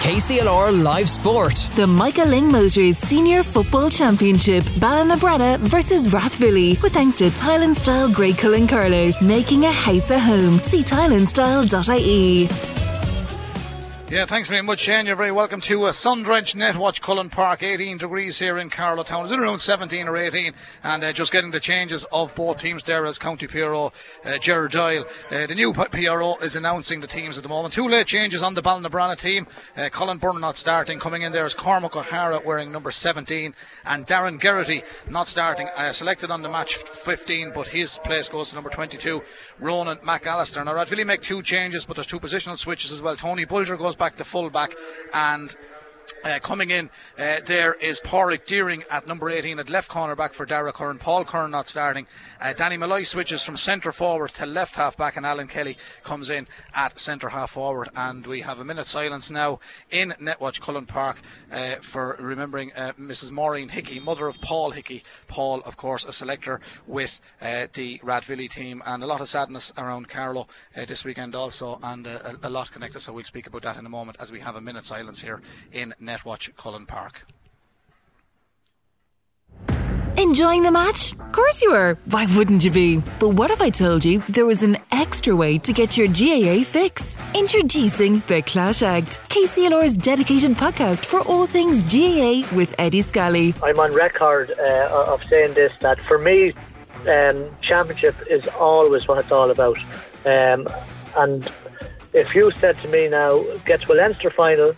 KCLR Live Sport. The Michael Lyng Motors Senior Football Championship. Ballinabrana versus Rathvilly. With thanks to Tile and Style Greg Cullen Carlow. Making a house a home. See tileandstyle.ie. Yeah, thanks very much, Shane. You're very welcome to uh, sun-drenched Netwatch Cullen Park. 18 degrees here in Carlow. It's around 17 or 18, and uh, just getting the changes of both teams there as County PRO uh, Gerard Doyle. Uh, the new PRO is announcing the teams at the moment. Two late changes on the Ballinabrana team. Uh, Colin Byrne not starting. Coming in there is Cormac O'Hara wearing number 17, and Darren Geraghty not starting. Uh, selected on the match 15, but his place goes to number 22, Ronan McAllister. Now, Rathvilly make two changes, but there's two positional switches as well. Tony Bulger goes back to fullback and uh, coming in uh, there is Porrick Deering at number 18 at left corner back for Dara Curran. Paul Curran not starting. Uh, Danny Malloy switches from centre forward to left half back, and Alan Kelly comes in at centre half forward. And we have a minute silence now in Netwatch Cullen Park uh, for remembering uh, Mrs. Maureen Hickey, mother of Paul Hickey. Paul, of course, a selector with uh, the Rathvilly team, and a lot of sadness around Carlow this weekend also, and a, a lot connected. So we'll speak about that in a moment as we have a minute silence here in Netwatch Cullen Park. Enjoying the match? Of course you are. Why wouldn't you be? But what if I told you there was an extra way to get your GAA fix? Introducing The Clash Act, KCLR's dedicated podcast for all things GAA with Eddie Scally. I'm on record uh, of saying this that for me, um, championship is always what it's all about. Um, and if you said to me now, get to a Leinster final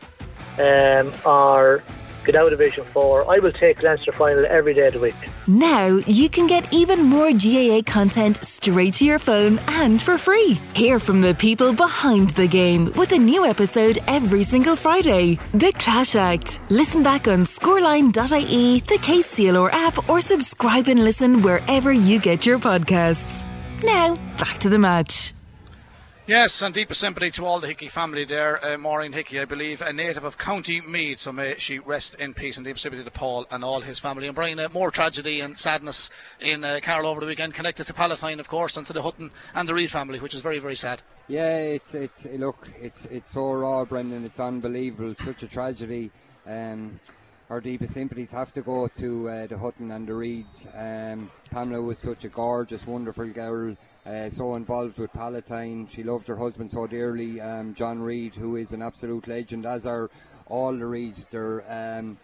um, or get out of Division 4, I will take Leinster final every day of the week. Now you can get even more GAA content straight to your phone and for free. Hear from the people behind the game with a new episode every single Friday. The Clash Act. Listen back on scoreline.ie, the KCLR app, or subscribe and listen wherever you get your podcasts. Now, back to the match. Yes, and deepest sympathy to all the Hickey family there. Uh, Maureen Hickey, I believe, a native of County Meath, so may she rest in peace and deep sympathy to Paul and all his family. And Brian, uh, more tragedy and sadness in uh, Carlow over the weekend, connected to Palatine, of course, and to the Hutton and the Reid family, which is very, very sad. Yeah, it's it's look, it's it's so raw, Brendan. It's unbelievable. Such a tragedy. Um, our deepest sympathies have to go to uh, the Hutton and the Reeds. Um, Pamela was such a gorgeous, wonderful girl, uh, so involved with Palatine. She loved her husband so dearly, um, John Reed, who is an absolute legend, as are all the Reeds. They're um,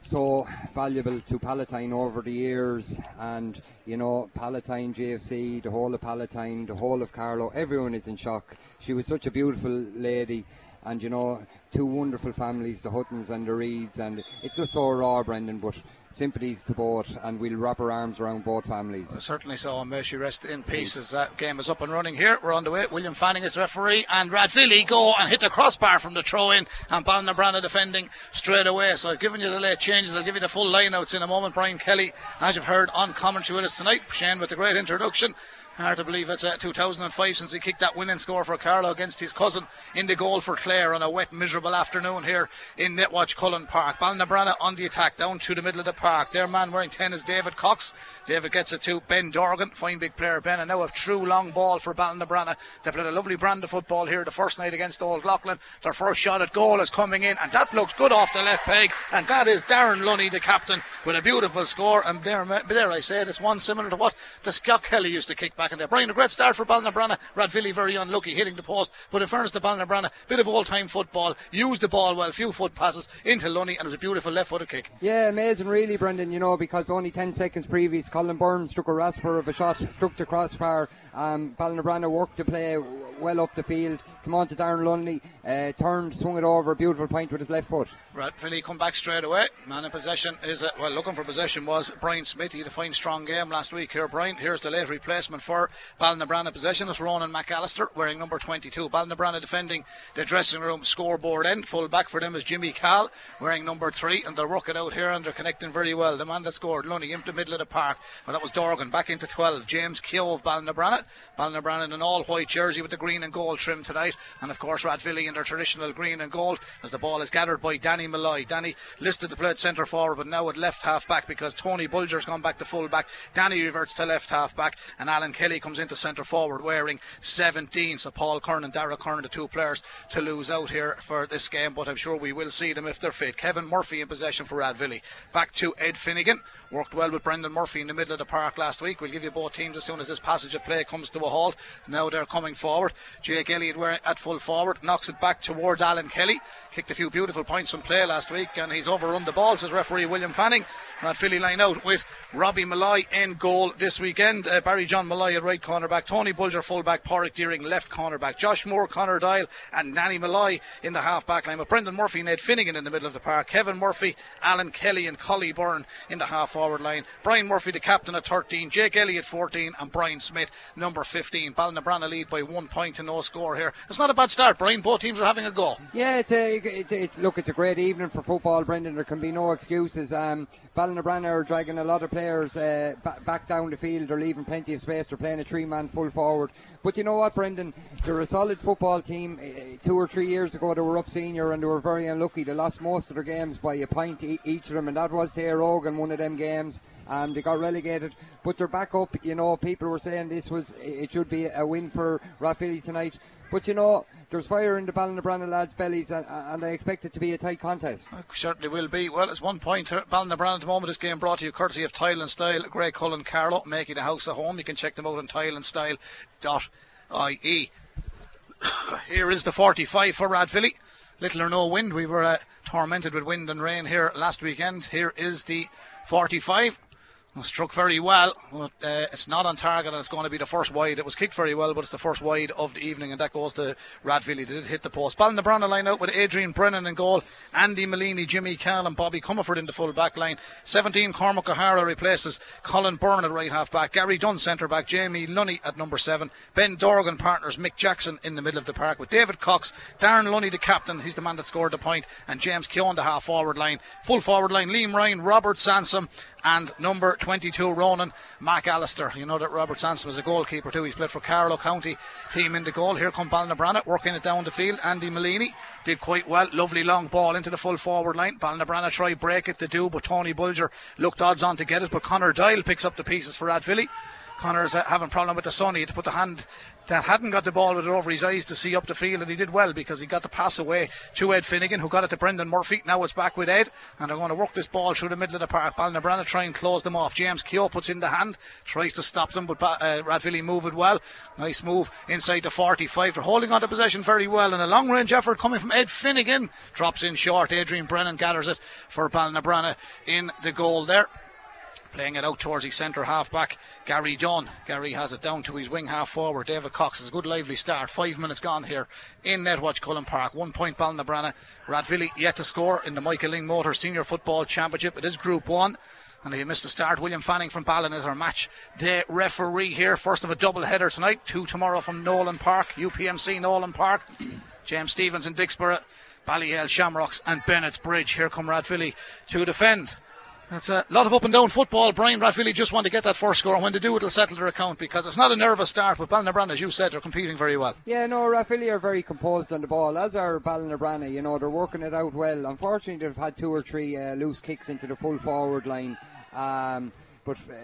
so valuable to Palatine over the years, and you know, Palatine, JFC, the whole of Palatine, the whole of Carlow, everyone is in shock. She was such a beautiful lady and you know two wonderful families, the Huttons and the Reeds, and it's just so raw, Brendan. But sympathies to both, and we'll wrap our arms around both families. Well, certainly so, and may she rest in peace as that game is up and running here. We're on the way. William Fanning is referee, and Rathvilly go and hit the crossbar from the throw in, and Ballinabrana defending straight away. So I've given you the late changes. I'll give you the full lineouts in a moment. Brian Kelly, as you've heard on commentary with us tonight, Shane with a great introduction. Hard to believe it's uh, 2005 since he kicked that winning score for Carlow against his cousin in the goal for Clare on a wet, miserable afternoon here in Netwatch Cullen Park. Ballinabrana on the attack down through the middle of the park. Their man wearing 10 is David Cox. David gets it to Ben Dorgan, fine big player Ben, and now a true long ball for Ballinabrana. They played a lovely brand of football here the first night against Old Leighlin. Their first shot at goal is coming in, and that looks good off the left peg, and that is Darren Lunny, the captain, with a beautiful score. And there, there I said, it's one similar to what the Scott Kelly used to kick back in there. Brian, a great start for Ballinabrana. Rathvilly very unlucky hitting the post, but in fairness to Ballinabrana, bit of all time football, used the ball well, few foot passes into Lunny, and it was a beautiful left-footed kick. Yeah, amazing, really, Brendan. You know, because only 10 seconds previous, Colin Burns struck a rasper of a shot, struck the crossbar. Um, Ballinabrana worked to play well up the field. Come on to Darren Lunny, uh, turned, swung it over, beautiful point with his left foot. Rathvilly come back straight away. Man in possession is uh, well looking for possession was Brian Smith. He had a fine strong game last week here. Brian, here's the late replacement for Ballinabrana possession. It's Ronan McAllister wearing number 22. Ballinabrana defending the dressing room scoreboard end. Full back for them is Jimmy Cal wearing number three, and they're working out here and they're connecting very well. The man that scored Lunny into the middle of the park, well that was Dorgan back into 12. James Keogh of. Ballinabrana in an all white jersey with the green and gold trim tonight, and of course Rathvilly in their traditional green and gold as the ball is gathered by Danny Malloy. Danny listed to play at centre forward, but now at left half back because Tony Bulger's gone back to full back. Danny reverts to left half back, and Alan Kelly comes into centre forward wearing 17. So Paul Curran and Dara Curran, the two players to lose out here for this game, but I'm sure we will see them if they're fit. Kevin Murphy in possession for Rathvilly. Back to Ed Finnegan. Worked well with Brendan Murphy in the middle of the park last week. We'll give you both teams as soon as this passage of play comes to a halt. Now they're coming forward. Jake Elliott at full forward, knocks it back towards Alan Kelly. Kicked a few beautiful points from play last week, and he's overrun the ball, says referee William Fanning. Rathvilly line out with Robbie Malloy in goal this weekend. Uh, Barry John Malloy at right corner back, Tony Bulger fullback, Porrick Deering left corner back, Josh Moore, Connor Doyle, and Danny Malloy in the half back line with Brendan Murphy, Ned Finnegan in the middle of the park, Kevin Murphy, Alan Kelly, and Collie Byrne in the half forward line. Brian Murphy, the captain at 13, Jake Elliott 14, and Brian Smith, number 15. Ballinabrana lead by one point and no score here. It's not a bad start, Brian. Both teams are having a go. Yeah, it's a, it's, it's look, it's a great evening for football, Brendan. There can be no excuses. Um, are dragging a lot of players uh, back down the field. They're leaving plenty of space. Playing a three-man full forward. But you know what, Brendan? They're a solid football team. Uh, two or three years ago, they were up senior and they were very unlucky. They lost most of their games by a point e- each of them, and that was to Rogan, one of them games. Um, they got relegated, but they're back up. You know, people were saying this was it should be a win for Rathvilly tonight. But you know, there's fire in the Ballinabrana lads' bellies, and, and I expect it to be a tight contest. It certainly will be. Well, it's one point. Ballinabrana at the moment. This game brought to you courtesy of Tile and Style, Greg Cullen Carlow, making a house a home. You can check them out on tileandstyle.ie. Here is the 45 for Rathvilly. Little or no wind. We were uh, tormented with wind and rain here last weekend. Here is the 45 struck very well, but uh, it's not on target and it's going to be the first wide. It was kicked very well, but it's the first wide of the evening, and that goes to Rathvilly. They did hit the post. Ballinabrana line out with Adrian Brennan in goal, Andy Malini, Jimmy Cal, and Bobby Comerford in the full back line. 17 Cormac O'Hara replaces Colin Byrne at right half back, Gary Dunn centre back, Jamie Lunny at number 7, Ben Dorgan partners Mick Jackson in the middle of the park with David Cox, Darren Lunny the captain, he's the man that scored the point, and James Keown the half forward line. Full forward line, Liam Ryan, Robert Sansom, and number 22 Ronan McAllister. You know that Robert Sansom is a goalkeeper too. He's played for Carlow County team in the goal. Here come Ballinabrana working it down the field. Andy Malini did quite well. Lovely long ball into the full forward line. Ballinabrana try break it to do, but Tony Bulger looked odds on to get it. But Connor Doyle picks up the pieces for Rathvilly. Connor's having a problem with the sun. He had to put the hand that hadn't got the ball with it over his eyes to see up the field, and he did well because he got the pass away to Ed Finnegan, who got it to Brendan Murphy. Now it's back with Ed, and they're going to work this ball through the middle of the park. Ballinabrana try and close them off. James Keogh puts in the hand, tries to stop them, but uh, Rathvilly move it well. Nice move inside the 45. They're holding on to possession very well, and a long range effort coming from Ed Finnegan drops in short. Adrian Brennan gathers it for Ballinabrana in the goal there playing it out towards his centre half back, Gary Dunn. Gary has it down to his wing half forward. David Cox has a good lively start. Five minutes gone here in Netwatch Cullen Park. One point Ballinabrana. Rathvilly yet to score in the Michael Lyng Motor Senior Football Championship. It is Group 1. And he missed the start. William Fanning from Ballin is our match day referee here. First of a double header tonight. Two tomorrow from Nolan Park, UPMC Nolan Park. James Stephens in Dicksboro, Ballyhale Shamrocks, and Bennett's Bridge. Here come Rathvilly to defend. That's a lot of up and down football. Brian Rathvilly just want to get that first score. And when they do, it'll settle their account because it's not a nervous start. But Ballinabrana, as you said, they're competing very well. Yeah, no, Rathvilly are very composed on the ball, as are Ballinabrana. You know, they're working it out well. Unfortunately, they've had two or three uh, loose kicks into the full forward line. Um, but uh,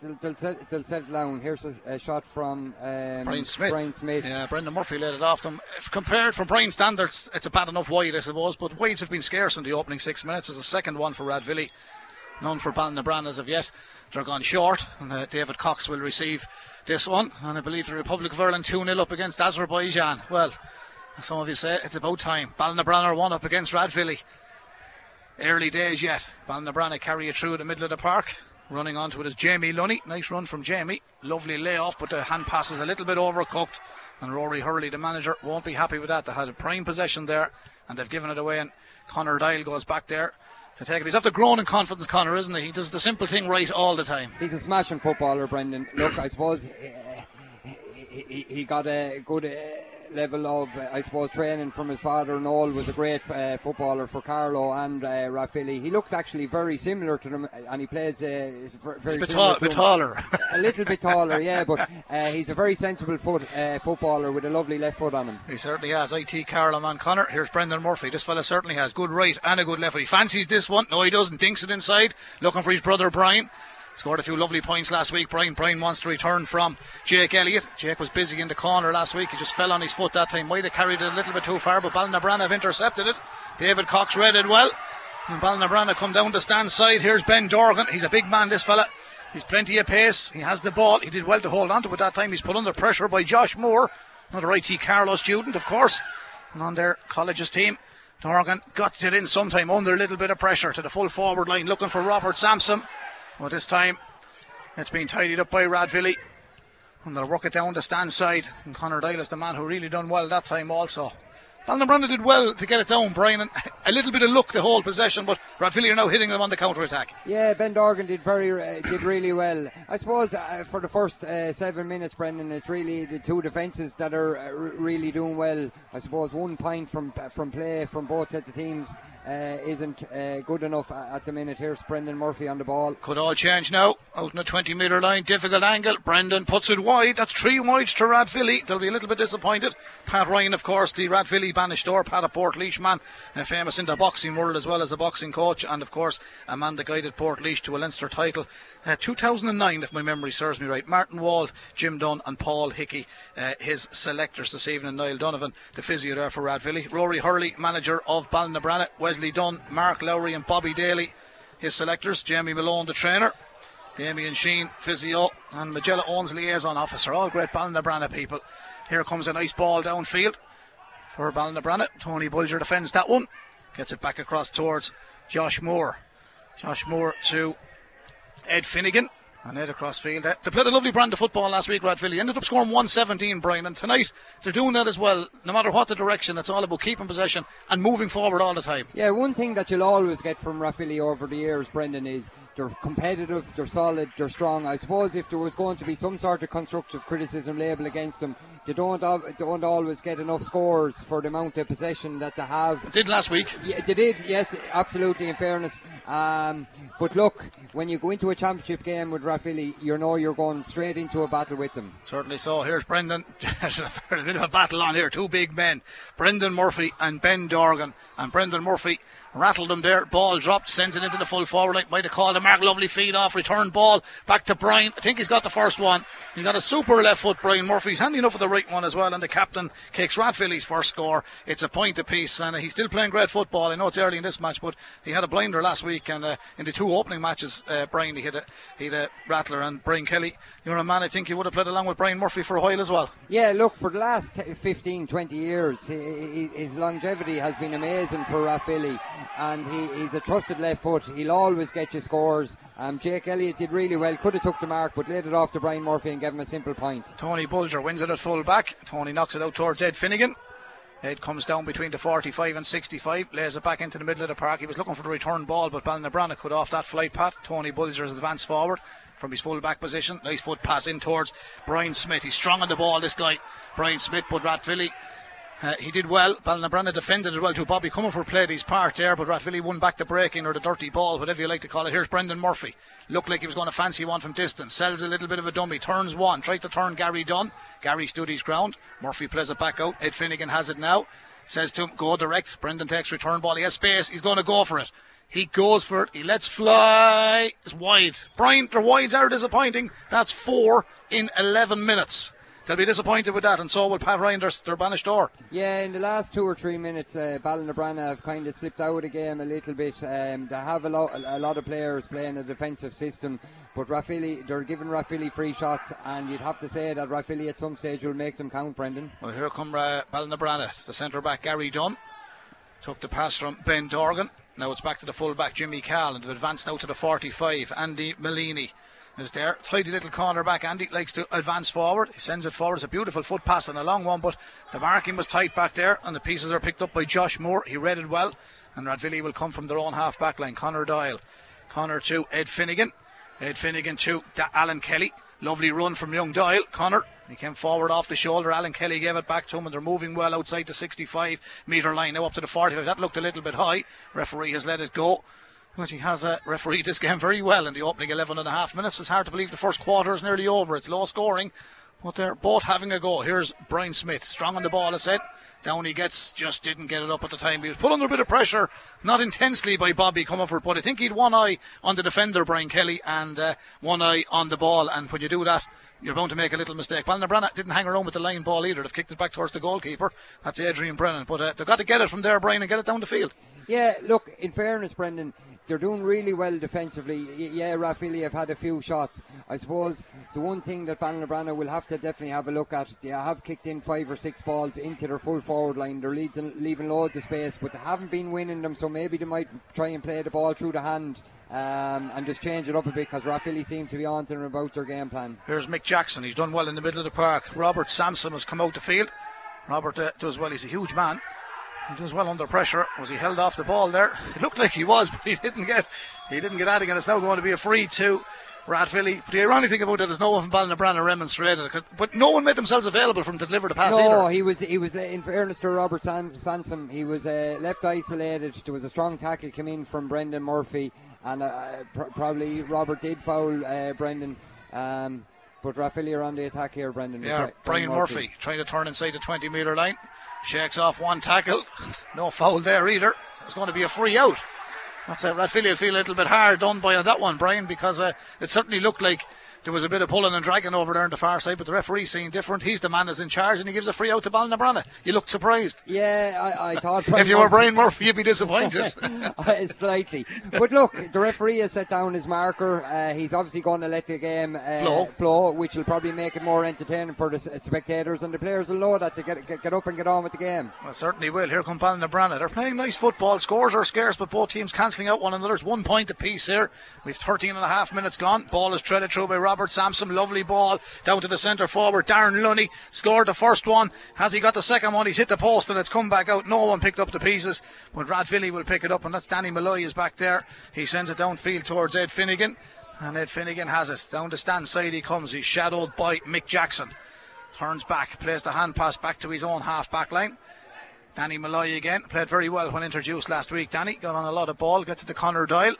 they'll, they'll, they'll, settle down. Here's a, a shot from um, Brian Smith. Brian Smith. Yeah, Brendan Murphy laid it off them. If compared from Brian standards, it's a bad enough wide, I suppose. But wides have been scarce in the opening six minutes. There's a second one for Rathvilly. None for Ballinabrana as of yet. They're gone short, and uh, David Cox will receive this one. And I believe the Republic of Ireland 2 0 up against Azerbaijan. Well, some of you say it's about time. Ballinabrana are 1 up against Rathvilly. Early days yet. Ballinabrana carry it through the middle of the park. Running onto it is Jamie Lunny. Nice run from Jamie. Lovely layoff, but the hand pass is a little bit overcooked. And Rory Hurley, the manager, won't be happy with that. They had a prime possession there, and they've given it away. And Connor Doyle goes back there to take it. He's after growing in confidence, Connor, isn't he? He does the simple thing right all the time. He's a smashing footballer, Brendan. Look, I suppose uh, he, he, he, got a good. Uh, level of, I suppose, training from his father. and all, was a great uh, footballer for Carlow and uh. He looks actually very similar to them, uh, and he plays uh, very bit, similar tall, bit taller. a little bit taller, yeah, but uh, he's a very sensible foot uh, footballer with a lovely left foot on him. He certainly has. IT Carlow Connor. Here's Brendan Murphy. This fella certainly has good right and a good left foot. He fancies this one. No, he doesn't. Dinks it inside, looking for his brother Brian. Scored a few lovely points last week. Brian Brian wants to return from Jake Elliott. Jake was busy in the corner last week. He just fell on his foot that time. Might have carried it a little bit too far, but Ballinabrana have intercepted it. David Cox read it well. And Ballinabrana come down the stand side. Here's Ben Dorgan. He's a big man, this fella. He's plenty of pace. He has the ball. He did well to hold on to it that time. He's put under pressure by Josh Moore, another IT Carlow student, of course, and on their college's team. Dorgan guts it in sometime under a little bit of pressure to the full forward line, looking for Robert Sampson. But this time it's been tidied up by Rathvilly. And they'll work it down the stand side. And Connor Doyle is the man who really done well that time also. Ballinabrana did well to get it down, Brian, and a little bit of luck to hold possession, but Rathvilly are now hitting them on the counter attack. Yeah, Ben Dorgan did very uh, did really well. I suppose uh, for the first uh, seven minutes, Brendan, it's really the two defences that are uh, really doing well. I suppose one point from uh, from play from both sets of teams uh, isn't good enough at the minute. Here's Brendan Murphy on the ball. Could all change now. Out in the 20 metre line, difficult angle. Brendan puts it wide. That's three wides to Rathvilly. They'll be a little bit disappointed. Pat Ryan, of course, the Rathvilly bainisteoir, Pat of Portlaoise man, uh, famous in the boxing world as well as a boxing coach, and of course a man that guided Portlaoise to a Leinster title. Uh, 2009, if my memory serves me right. Martin Wald, Jim Dunn, and Paul Hickey, uh, his selectors this evening. Niall Donovan, the physio there for Rathvilly. Rory Hurley, manager of Ballinabrana. Wesley Dunn, Mark Lowry, and Bobby Daly, his selectors. Jamie Malone, the trainer. Damien Sheen, physio, and Majella Owens, liaison officer. All great Ballinabrana people. Here comes a nice ball downfield for Ballinabrana. Tony Bulger defends that one. Gets it back across towards Josh Moore. Josh Moore to Ed Finnegan. And Ed across field. They played a lovely brand of football last week, Rathvilly. Ended up scoring 117, Brian. And tonight, they're doing that as well. No matter what the direction, it's all about keeping possession and moving forward all the time. Yeah, one thing that you'll always get from Rathvilly over the years, Brendan, is they're competitive, they're solid, they're strong. I suppose if there was going to be some sort of constructive criticism label against them, they don't don't always get enough scores for the amount of possession that they have. It did last week. Yeah, they did. Yes, absolutely. In fairness, um, but look, when you go into a championship game with Rathvilly, you know you're going straight into a battle with them. Certainly so. Here's Brendan. There's a bit of a battle on here. Two big men, Brendan Murphy and Ben Dorgan, and Brendan Murphy rattled him there. Ball dropped, sends it into the full forward line. Might have called a Mark Lovely feed off. Return ball back to Brian. I think he's got the first one. He's got a super left foot, Brian Murphy. He's handy enough for the right one as well. And the captain kicks Rathvilly's first score. It's a point apiece, and he's still playing great football. I know it's early in this match, but he had a blinder last week, and uh, in the two opening matches, uh, Brian he had a he had a rattler and Brian Kelly. You're a man. I think he would have played along with Brian Murphy for a while as well. Yeah, look for the last 15, 20 years, his longevity has been amazing for Rathvilly, and he, he's a trusted left foot. He'll always get you scores. Um, Jake Elliott did really well. Could have took the mark, but laid it off to Brian Murphy and gave him a simple point. Tony Bulger wins it at full back. Tony knocks it out towards Ed Finnegan. Ed comes down between the 45 and 65, lays it back into the middle of the park. He was looking for the return ball, but Ballinabrana cut off that flight path. Tony Bulger's advanced forward from his full back position. Nice foot pass in towards Brian Smith. He's strong on the ball, this guy, Brian Smith, but Rathvilly uh, he did well. Ballinabrana defended it well too. Bobby Comerford played his part there, but Rathvilly won back the breaking or the dirty ball, whatever you like to call it. Here's Brendan Murphy. Looked like he was going to fancy one from distance. Sells a little bit of a dummy. Turns one. Tries to turn Gary Dunn. Gary stood his ground. Murphy plays it back out. Ed Finnegan has it now. Says to him, go direct. Brendan takes return ball. He has space. He's going to go for it. He goes for it. He lets fly. It's wide. Brian, their wides are disappointing. That's four in 11 minutes they'll be disappointed with that, and so will Pat Ryan, their, their bainisteoir. Yeah, in the last two or three minutes, uh, Ballinabrana have kind of slipped out of the game a little bit. Um, they have a, lo- a lot of players playing a defensive system, but Rathvilly, they're giving Rathvilly free shots, and you'd have to say that Rathvilly at some stage will make them count, Brendan. Well, here come uh, Ballinabrana, the centre back Gary Dunn. Took the pass from Ben Dorgan. Now it's back to the full back Jimmy Cal, and they've advanced now to the 45. Andy Mellini is there. Tidy little corner back. Andy likes to advance forward. He sends it forward. It's a beautiful foot pass and a long one, but the marking was tight back there, and the pieces are picked up by Josh Moore. He read it well, and Rathvilly will come from their own half back line. Connor Doyle. Connor to Ed Finnegan. Ed Finnegan to Alan Kelly. Lovely run from young Doyle. Connor, he came forward off the shoulder. Alan Kelly gave it back to him, and they're moving well outside the 65 metre line. Now up to the 45. That looked a little bit high. Referee has let it go. But he has uh, refereed this game very well in the opening 11 and a half minutes. It's hard to believe the first quarter is nearly over. It's low scoring, but they're both having a go. Here's Brian Smith, strong on the ball, I said. Down he gets, just didn't get it up at the time. He was put under a bit of pressure, not intensely by Bobby Comerford, but I think he'd one eye on the defender, Brian Kelly, and uh, one eye on the ball. And when you do that, you're bound to make a little mistake. Well, Ballina didn't hang around with the line ball either. They've kicked it back towards the goalkeeper. That's Adrian Brennan. But uh, they've got to get it from there, Brian, and get it down the field. Yeah, look, in fairness, Brendan, they're doing really well defensively. Yeah, Rathvilly have had a few shots. I suppose the one thing that Ballinabrana will have to definitely have a look at, they have kicked in five or six balls into their full forward line. They're leading, leaving loads of space, but they haven't been winning them, so maybe they might try and play the ball through the hand um, and just change it up a bit because Rathvilly seem to be on to them about their game plan. Here's Mick Jackson. He's done well in the middle of the park. Robert Sampson has come out the field. Robert uh, does well. He's a huge man. He does well under pressure. Was he held off the ball there? It looked like he was, but he didn't get he didn't get it. And it's now going to be a free to Rathvilly. But the ironic thing about it is no one from Ballinabrana remonstrated, but no one made themselves available for him to deliver the pass no, either. he was he was in fairness to Robert Sansom, he was uh, left isolated. There was a strong tackle come in from Brendan Murphy, and uh, pr- probably Robert did foul uh, Brendan. Um, but are on the attack here, Brendan. Yeah, Brian Murphy. Murphy trying to turn inside the 20 metre line. Shakes off one tackle. No foul there either. It's going to be a free out. That's it. Rathvilly will feel a little bit hard done by on that one, Brian, because uh, it certainly looked like there was a bit of pulling and dragging over there on the far side, but the referee's seeing different. He's the man that's in charge, and he gives a free out to Ballinabrana. You look surprised. Yeah, I, I thought. if you were Brian Murphy, you'd be disappointed. Slightly, but look, the referee has set down his marker. Uh, he's obviously going to let the game uh, flow. flow, which will probably make it more entertaining for the spectators, and the players will know that to get, get, get up and get on with the game. Well, certainly will. Here come Ballinabrana. They're playing nice football. Scores are scarce, but both teams cancelling out one another. It's one point apiece here. We've 13 and a half minutes gone. Ball is treaded through by Robert Sampson. Lovely ball down to the centre forward. Darren Lunny scored the first one. Has he got the second one? He's hit the post and it's come back out. No one picked up the pieces, but Rathvilly will pick it up, and that's Danny Malloy is back there. He sends it downfield towards Ed Finnegan, and Ed Finnegan has it. Down the stand side he comes. He's shadowed by Mick Jackson. Turns back, plays the hand pass back to his own half back line. Danny Malloy again played very well when introduced last week. Danny got on a lot of ball, gets to Connor Doyle.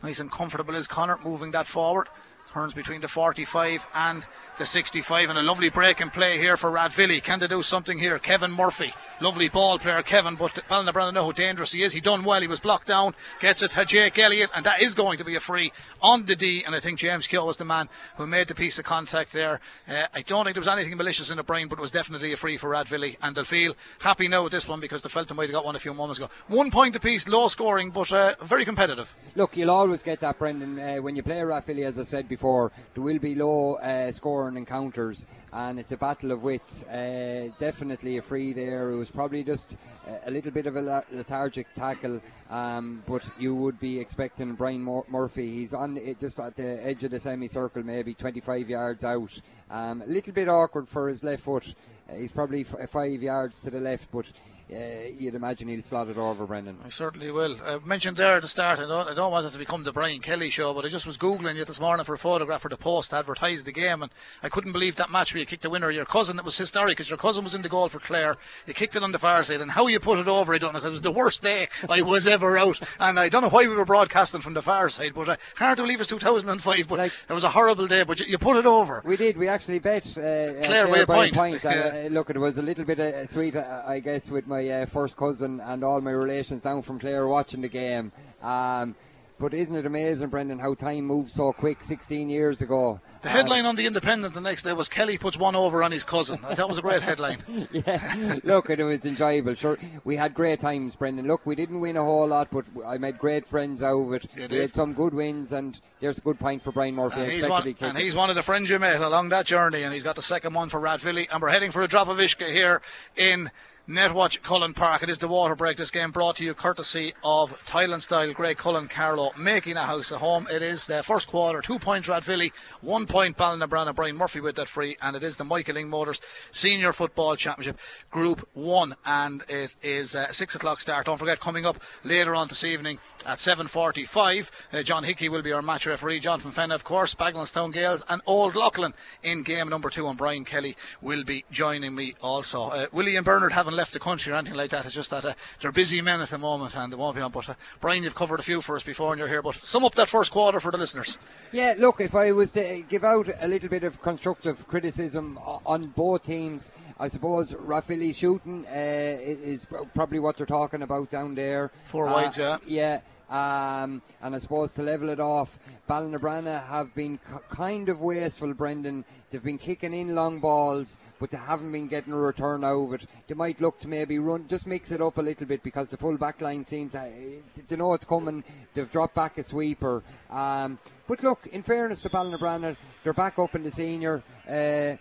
Nice and comfortable is Connor moving that forward. Turns between the 45 and the 65 and a lovely break and play here for Rathvilly. Can they do something here? Kevin Murphy, lovely ball player Kevin, but Ballinabrana know how dangerous he is. He done well. He was blocked down, gets it to Jake Elliott, and that is going to be a free on the D. And I think James Keogh was the man who made the piece of contact there. Uh, I don't think there was anything malicious in the brain, but it was definitely a free for Rathvilly, and they'll feel happy now with this one because they felt they might have got one a few moments ago. One point apiece, low scoring, but uh, very competitive. Look, you'll always get that, Brendan, uh, when you play Rathvilly, as I said before. There will be low uh, scoring encounters, and it's a battle of wits. Uh, definitely a free there. It was probably just a little bit of a lethargic tackle, um, but you would be expecting Brian Mur- Murphy. He's on it just at the edge of the semicircle, maybe 25 yards out. Um, a little bit awkward for his left foot. Uh, he's probably f- five yards to the left, but uh, you'd imagine he'll slot it over, Brendan. I certainly will. I mentioned there at the start, I don't, I don't want it to become the Brian Kelly show, but I just was Googling it this morning for a photograph for the Post to advertise the game, and I couldn't believe that match where you kicked the winner. Your cousin, it was historic because your cousin was in the goal for Clare. You kicked it on the far side, and how you put it over, I don't know, because it was the worst day I was ever out, and I don't know why we were broadcasting from the far side, but uh, hard to believe it's 2005, but like, it was a horrible day, but you, you, put it over. We did, we actually bet uh, Clare, Clare by a point. and, uh, look, it was a little bit uh, sweet, uh, I guess, with my uh, first cousin and all my relations down from Clare watching the game. Um, but isn't it amazing, Brendan, how time moves so quick 16 years ago? The headline uh, on The Independent the next day was Kelly puts one over on his cousin. that was a great headline. yeah, look, it was enjoyable. Sure, we had great times, Brendan. Look, we didn't win a whole lot, but I made great friends out of it. You we did. had some good wins, and there's a good point for Brian Murphy. And he's, one, and he's one of the friends you met along that journey, and he's got the second one for Rathvilly, and we're heading for a drop of Ishka here in Netwatch Cullen Park. It is the water break. This game brought to you courtesy of Tile and Style Greg Cullen Carlow, making a house a home. It is the first quarter, two points Rathvilly, one point Ballinabrana, Brian Murphy with that free, and it is the Michael Lyng Motors Senior Football Championship Group 1, and it is a 6 o'clock start. Don't forget, coming up later on this evening at 7.45, uh, John Hickey will be our match referee, John from Fenagh, of course, Bagenalstown Gales, and Old Leighlin in game number two, and Brian Kelly will be joining me also. Uh, Willie and Bernard haven't left the country or anything like that. It's just that uh, they're busy men at the moment and they won't be on. But uh, Brian, you've covered a few for us before and you're here. But sum up that first quarter for the listeners. Yeah, look, if I was to give out a little bit of constructive criticism on both teams, I suppose Rathvilly shooting uh, is probably what they're talking about down there. Four wides, yeah. Yeah. Um, and I suppose to level it off, Ballinabrana have been k- kind of wasteful, Brendan. They've been kicking in long balls, but they haven't been getting a return out of it. They might look to maybe run, just mix it up a little bit because the full back line seems to, to know it's coming. They've dropped back a sweeper. Um, but look, in fairness to Ballinabrana, they're back up in the senior. Uh,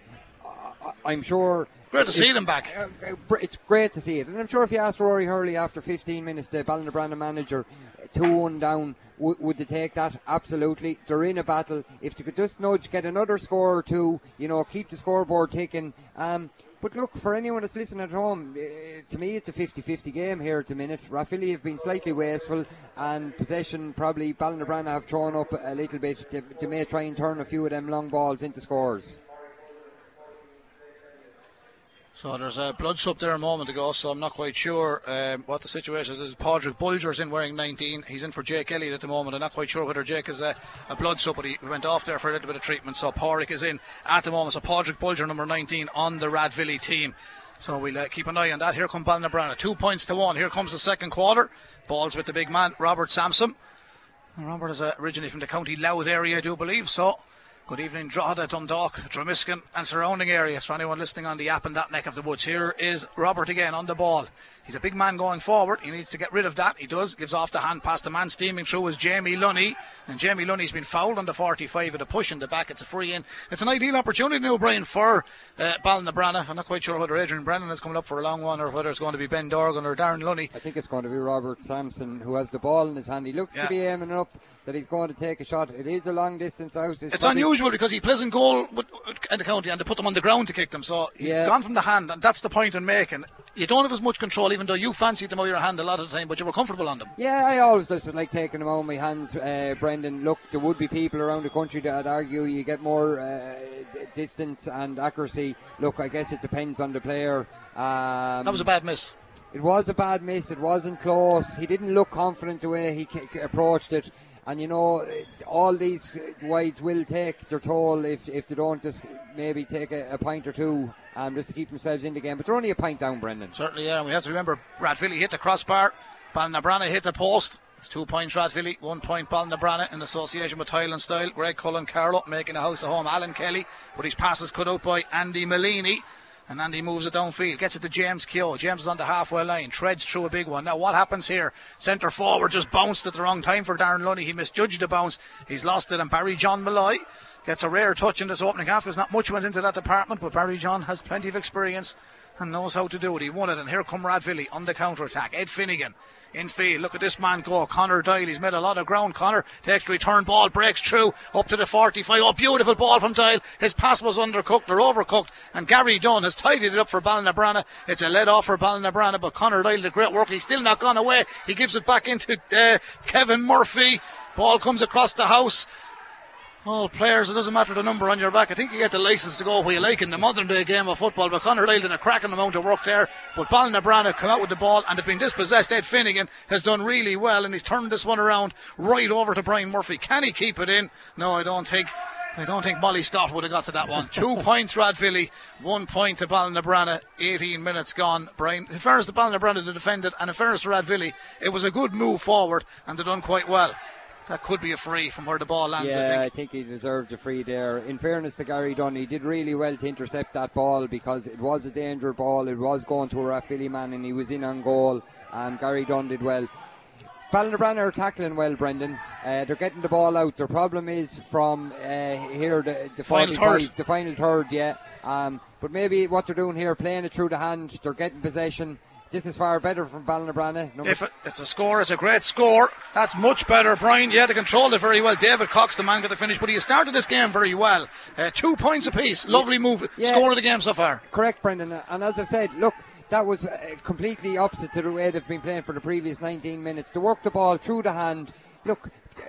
I'm sure. Great to see them back. Uh, uh, it's great to see it. And I'm sure if you asked Rory Hurley after 15 minutes, the Ballinabrana manager, 2 1 down, w- would they take that? Absolutely. They're in a battle. If they could just nudge, get another score or two, you know, keep the scoreboard ticking. Um, but look, for anyone that's listening at home, uh, to me it's a 50-50 game here at the minute. Rathvilly have been slightly wasteful, and possession probably Ballinabrana have thrown up a little bit. They, they may try and turn a few of them long balls into scores. So there's a blood sup there a moment ago, so I'm not quite sure um, what the situation is. Padraig Bulger's in wearing 19. He's in for Jake Elliott at the moment. I'm not quite sure whether Jake is a, a blood sup, but he went off there for a little bit of treatment. So Padraig is in at the moment. So Padraig Bulger, number 19, on the Rathvilly team. So we'll uh, keep an eye on that. Here comes Ballinabrana. Two points to one. Here comes the second quarter. Balls with the big man, Robert Sampson. Robert is uh, originally from the County Louth area, I do believe. So Good evening, Drogheda, Dundalk, Dromiskin, and surrounding areas for anyone listening on the app in that neck of the woods. Here is Robert again on the ball. He's a big man going forward. He needs to get rid of that. He does. Gives off the hand past the man steaming through is Jamie Lunny. And Jamie Lunny's been fouled on the 45 with a push in the back. It's a free in. It's an ideal opportunity now, Brian, for uh, Ballinabrana. I'm not quite sure whether Adrian Brennan is coming up for a long one or whether it's going to be Ben Dorgan or Darren Lunny. I think it's going to be Robert Sampson who has the ball in his hand. He looks yeah. to be aiming up that he's going to take a shot. It is a long distance out. It's, it's unusual because he plays in goal with, in the county and they put them on the ground to kick them. So he's yeah. gone from the hand, and that's the point in making. You don't have as much control, even though you fancied them out of your hand a lot of the time, but you were comfortable on them. Yeah, I always just like taking them out of my hands, uh, Brendan. Look, there would be people around the country that would argue you get more uh, distance and accuracy. Look, I guess it depends on the player. Um, that was a bad miss. It was a bad miss. It wasn't close. He didn't look confident the way he approached it. And you know, all these wides will take their toll if, if they don't just maybe take a, a point or two um, just to keep themselves in the game. But they're only a pint down, Brendan. Certainly, yeah. We have to remember Rathvilly hit the crossbar, Ballinabrana hit the post. It's two points Rathvilly, one point Ballinabrana in association with Tile and Style. Greg Cullen Carlow making a house of home. Alan Kelly, but his passes cut out by Andy Malini. And Andy moves it downfield, gets it to James Keogh. James is on the halfway line, treads through a big one. Now, what happens here? Centre forward just bounced at the wrong time for Darren Lunny. He misjudged the bounce. He's lost it, and Barry John Malloy gets a rare touch in this opening half because not much went into that department, but Barry John has plenty of experience and knows how to do it. He won it, and here come Rathvilly on the counter attack. Ed Finnegan in field. Look at this man go. Connor Doyle. He's made a lot of ground. Connor takes return ball, breaks through up to the 45. Oh, beautiful ball from Doyle. His pass was undercooked or overcooked, and Gary Dunn has tidied it up for Ballinabrana. It's a let off for Ballinabrana, but Connor Doyle did great work. He's still not gone away. He gives it back into uh, Kevin Murphy. Ball comes across the house. All players, it doesn't matter the number on your back. I think you get the license to go where you like in the modern day game of football. But Conor Doyle did a cracking amount of work there. But Ballinabrana come out with the ball and have been dispossessed. Ed Finnegan has done really well and he's turned this one around right over to Brian Murphy. Can he keep it in? No, I don't think. I don't think Molly Scott would have got to that one. Two points, Rathvilly. One point to Ballinabrana. 18 minutes gone. Brian, in fairness to Ballinabrana, they defended, and in fairness to Rathvilly, it was a good move forward, and they've done quite well that could be a free from where the ball lands. Yeah, I think, I think he deserved a free there. In fairness to Gary Dunn, he did really well to intercept that ball because it was a danger ball. It was going to a Rathvilly man and he was in on goal. And Gary Dunn did well. Ballinabrana are tackling well, Brendan. Uh, they're getting the ball out. Their problem is from uh, here, the, the Final third. the final third, yeah. Um, but maybe what they're doing here, playing it through the hand, they're getting possession. This is far better from Ballinabrana. Number If it, it's a score, it's a great score. That's much better, Brian. Yeah, they controlled it very well. David Cox, the man, got the finish, but he started this game very well. Uh, two points apiece. Lovely move. Yeah. Score of the game so far. Correct, Brendan. And as I've said, look, that was uh, completely opposite to the way they've been playing for the previous 19 minutes. To work the ball through the hand. Look, uh,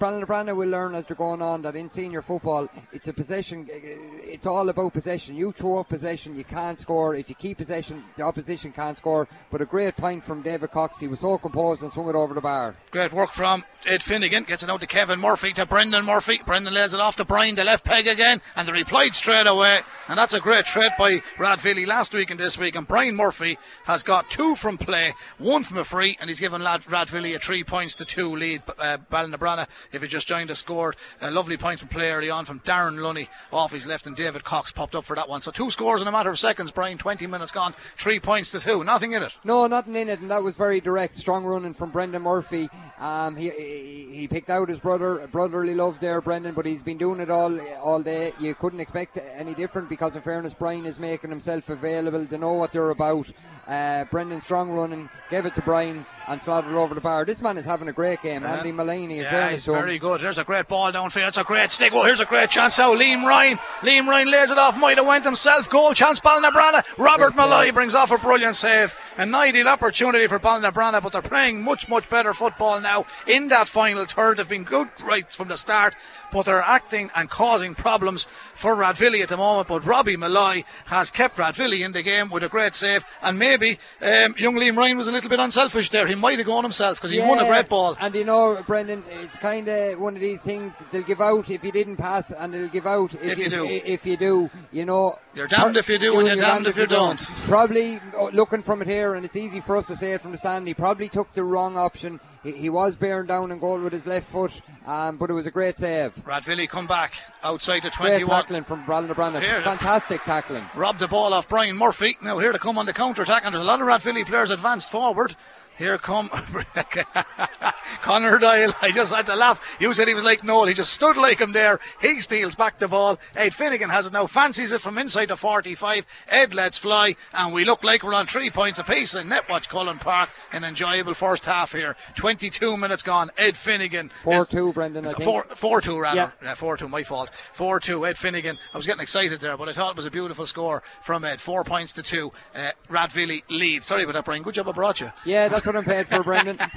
Ballinabrana will learn as they're going on that in senior football, it's a possession. It's all about possession. You throw up possession, you can't score. If you keep possession, the opposition can't score. But a great point from David Cox. He was so composed and swung it over the bar. Great work from Ed Finnegan. Gets it out to Kevin Murphy to Brendan Murphy. Brendan lays it off to Brian, the left peg again, and they replied straight away. And that's a great trade by Rathvilly last week and this week. And Brian Murphy has got two from play, one from a free, and he's given Rathvilly a three points to two lead. Uh, if he just joined us, scored a lovely point from play early on from Darren Lunny off his left, and David Cox popped up for that one. So two scores in a matter of seconds. Brian, 20 minutes gone, three points to two. Nothing in it. No, nothing in it, and that was very direct, strong running from Brendan Murphy. Um, he, he picked out his brother, brotherly love there, Brendan, but he's been doing it all all day. You couldn't expect any different because, in fairness, Brian is making himself available. to know what they're about. Uh, Brendan strong running, gave it to Brian and slaughtered over the bar. This man is having a great game. Andy Mulaney, in Yeah, he's very good. There's a great ball downfield. It's a great stick. Oh, here's a great chance now. Liam Ryan. Liam Ryan lays it off. Might have went himself. Goal chance. Ballinabrana. Robert Malloy brings off a brilliant save. An ideal opportunity for Ballinabrana, but they're playing much, much better football now in that final third. They've been good right from the start, but they're acting and causing problems for Rathvilly at the moment. But Robbie Malloy has kept Rathvilly in the game with a great save, and maybe um, young Liam Ryan was a little bit unselfish there. He might have gone himself because he won a Yeah, great ball. And you know, Brendan, it's kind of one of these things they'll give out if you didn't pass, and they'll give out if, If you do. If you do, you know. You're damned if you do and you're damned if you don't. Probably oh, looking from it here, and it's easy for us to say it from the stand. He probably took the wrong option. He, he was bearing down and goal with his left foot, um, but it was a great save. Rathvilly come back outside the 21. Great 21. tackling from Ballinabrana. Here. Fantastic tackling. Robbed the ball off Brian Murphy. Now here to come on the counter attack, and there's a lot of Rathvilly players advanced forward. Here come Connor Doyle. I just had to laugh. You said he was like Noel. He just stood like him there. He steals back the ball. Ed Finnegan has it now. Fancies it from inside the 45. Ed lets fly, and we look like we're on three points apiece in Netwatch Cullen Park. An enjoyable first half here. 22 minutes gone. Ed Finnegan. is- 4-2, Brendan, I is a think. Four, four two rather. Yeah. Yeah, four two. My fault. Four two. Ed Finnegan. I was getting excited there, but I thought it was a beautiful score from Ed. Four points to two. Uh, Rathvilly lead. Sorry about that, Brian. Good job I brought you. Yeah, that's what I'm paid for, Brendan.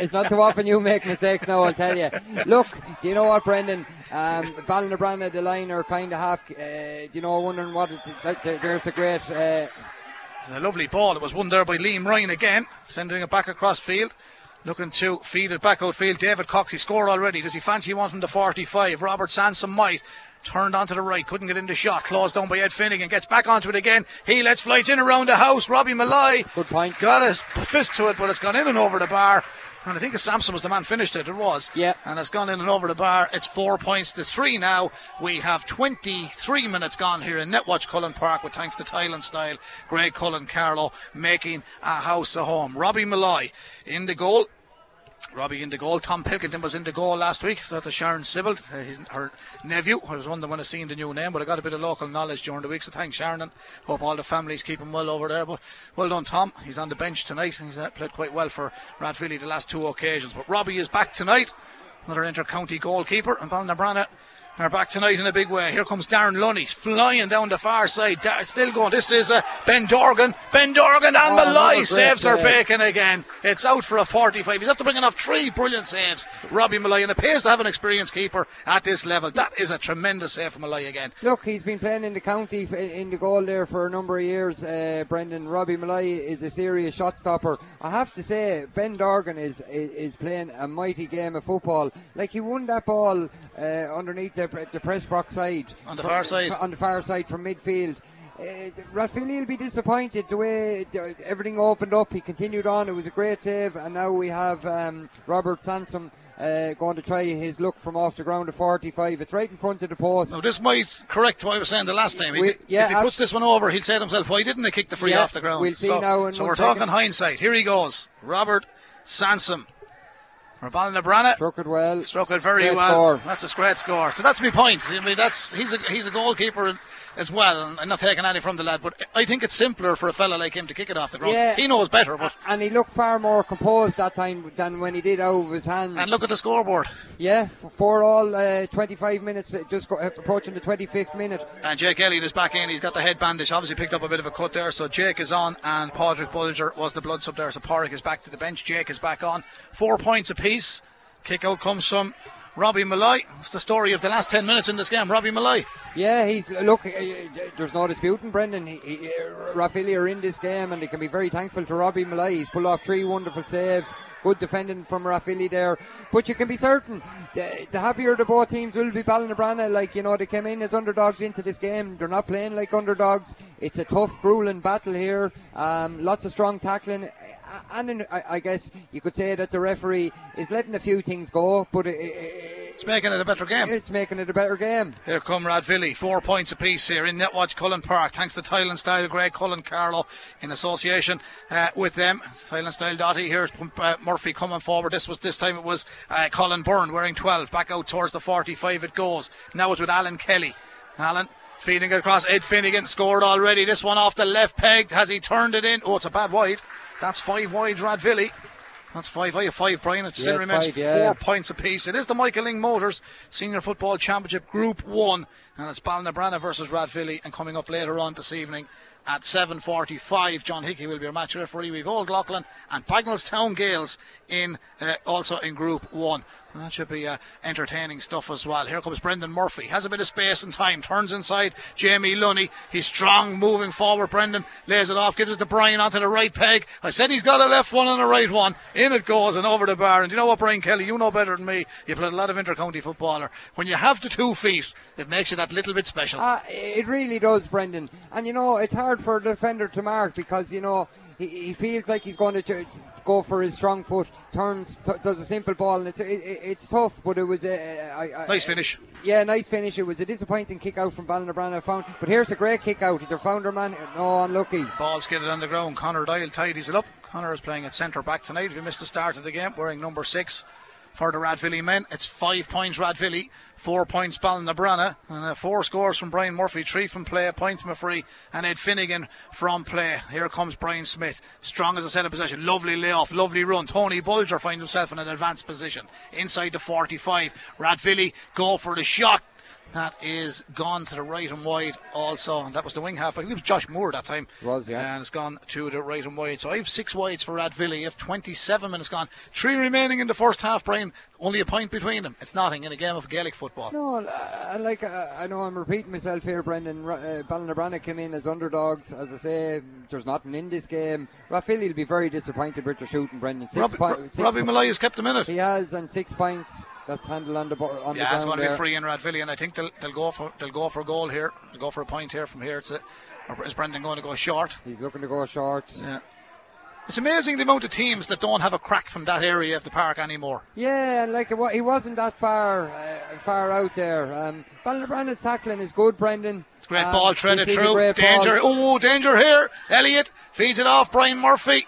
It's not too often you make mistakes now, I'll tell you. Look, do you know what, Brendan? Um, Ballinabrana, the line are kind of half, uh, do you know, wondering what it's, that- there's a great, uh, It's a lovely ball. It was won there by Liam Ryan again, sending it back across field. Looking to feed it back outfield. David Cox, he scored already. Does he fancy one from the 45? Robert Sansom might. Turned onto the right, couldn't get in the shot. Closed down by Ed Finnegan. Gets back onto it again. He lets fly. It's in around the house. Robbie Malloy. Good point. Got his fist to it, but it's gone in and over the bar. And I think Samson was the man finished it. It was. Yeah. And it's gone in and over the bar. It's four points to three now. We have 23 minutes gone here in Netwatch Cullen Park with thanks to Tile and Style. Greg Cullen Carlow making a house a home. Robbie Malloy in the goal. Robbie in the goal. Tom Pilkington was in the goal last week. So that's a Sharon Sybil, uh, his, her nephew. I was wondering when I seen the new name, but I got a bit of local knowledge during the week. So thanks, Sharon. And hope all the families keep him well over there. But well done, Tom. He's on the bench tonight. And he's uh, played quite well for Rathvilly the last two occasions. But Robbie is back tonight. Another inter-county goalkeeper. And Ballinabrana are back tonight in a big way. Here comes Darren Lunny flying down the far side. Dar- still going. This is uh, Ben Dorgan. Ben Dorgan and Oh, Malloy saves their bacon again. It's out for a 45. He's after bringing off three brilliant saves. Robbie Malloy, and appears to have an experienced keeper at this level. That is a tremendous save from Malloy again. Look, he's been playing in the county f- in the goal there for a number of years. Uh, Brendan Robbie Malloy is a serious shot stopper. I have to say, Ben Dorgan is, is is playing a mighty game of football. Like he won that ball uh, underneath the, the press box side On the From- far side. on the far side from midfield. Uh, Rathvilly will be disappointed the way uh, everything opened up. He continued on. It was a great save, and now we have um, Robert Sansom uh, going to try his look from off the ground at 45. It's right in front of the post. Now, this might correct what I was saying the last time. He We- yeah, if he puts this one over, he'll say to himself, why didn't they kick the free Yeah, off the ground? we'll see so, now so we're second. talking hindsight. Here he goes. Robert Sansom. For Ballinabrana. Struck it well. Struck it very Great well. score. That's a great score. So that's my point. I mean, that's he's a he's a goalkeeper as well, and I'm not taking any from the lad, but I think it's simpler for a fella like him to kick it off the ground. Yeah. He knows better, but And he looked far more composed that time than when he did out of his hands. and look at the scoreboard. Yeah, for all uh, 25 minutes, just go, approaching the 25th minute. And Jake Elliott is back in. He's got the head bandage. Obviously picked up a bit of a cut there. So Jake is on, and Padraig Bulger was the blood sub there. So Porrick is back to the bench. Jake is back on. Four points apiece. Kick out comes from Robbie Malloy. It's the story of the last 10 minutes in this game. Robbie Malloy. Yeah, he's look. Uh, there's no disputing, Brendan. He, he, uh, Rathvilly are in this game, and they can be very thankful to Robbie Malloy. He's pulled off three wonderful saves. Good defending from Rathvilly there. But you can be certain the, the happier the both teams will be Ballinabrana. Like you know, they came in as underdogs into this game. They're not playing like underdogs. It's a tough, grueling battle here. Um, lots of strong tackling, and in, I, I guess you could say that the referee is letting a few things go, but it, it, It's making it a better game. it's making it a better game. Here come Rathvilly, four points apiece here in Netwatch Cullen Park. Thanks to Tile and Style Greg Cullen Carlow in association uh, with them. Tile and Style Dotty here, uh, Murphy coming forward. This was this time it was uh, Colin Byrne wearing 12. Back out towards the 45 it goes. Now it's with Alan Kelly. Alan feeding it across. Ed Finnegan scored already. This one off the left peg. Has he turned it in? Oh, it's a bad wide. That's five wide Rathvilly. That's five. I have five, Brian. It still Yeah, remains five, yeah. four points apiece. It is the Michael Lyng Motors Senior Football Championship Group 1. And it's Ballinabranna versus Rathvilly. And coming up later on this evening at 7.45, John Hickey will be our match referee. We've Old Leighlin and Bagenalstown Gaels in uh, also in Group 1. That should be uh, entertaining stuff as well. Here comes Brendan Murphy. Has a bit of space and time. Turns inside Jamie Lunny. He's strong moving forward. Brendan lays it off. Gives it to Brian onto the right peg. I said he's got a left one and a right one. In it goes and over the bar. And you know what, Brian Kelly? You know better than me. You played a lot of inter-county footballer. When you have the two feet, it makes you that little bit special. Uh, it really does, Brendan. And you know, it's hard for a defender to mark because you know he, he feels like he's going to go for his strong foot, turns, t- does a simple ball, and it's it, it- it's tough. But it was a Nice finish. Yeah, nice finish. It was a disappointing kick out from Ballinabranna. Found, but here's a great kick out. Either found her man, no, unlucky. Ball skidded on the ground. Connor Doyle tidies it up. Connor is playing at centre back tonight. If you missed the start of the game, wearing number six for the Rathvilly men. It's five points Rathvilly, four points Ballinabranna, and uh, four scores from Brian Murphy, three from play, a point from free, and Ed Finnegan from play. Here comes Brian Smith, strong as a set of possession, lovely layoff, lovely run. Tony Bulger finds himself in an advanced position inside the 45. Rathvilly go for the shot. That is gone to the right and wide also. And that was the wing half. I think it was Josh Moore that time. It Was, yeah. And it's gone to the right and wide. So I have six wides for Rathvilly. I have 27 minutes gone. Three remaining in the first half, Brian. Only a point between them. It's nothing in a game of Gaelic football. No, uh, like uh, I know I'm repeating myself here, Brendan. Ra- Uh, Ballinabranna came in as underdogs. As I say, there's nothing in this game. Rathvilly will be very disappointed with their shooting, Brendan. Six Robbie, po- Robbie po- Malloy has kept a minute. He has, and six points. That's handled on the bo- on Yeah, the it's going to be free in Rathvilly, and I think they'll, they'll go for they'll go for a goal here. They'll go for a point here from here. It's a, or is Brendan going to go short? He's looking to go short. Yeah. It's amazing the amount of teams that don't have a crack from that area of the park anymore. Yeah, like he wasn't that far uh, far out there. Um, Ballinabranna's tackling is good, Brendan. It's great Um, ball threaded this is a through. Danger. ball. Oh, danger here. Elliott feeds it off. Brian Murphy.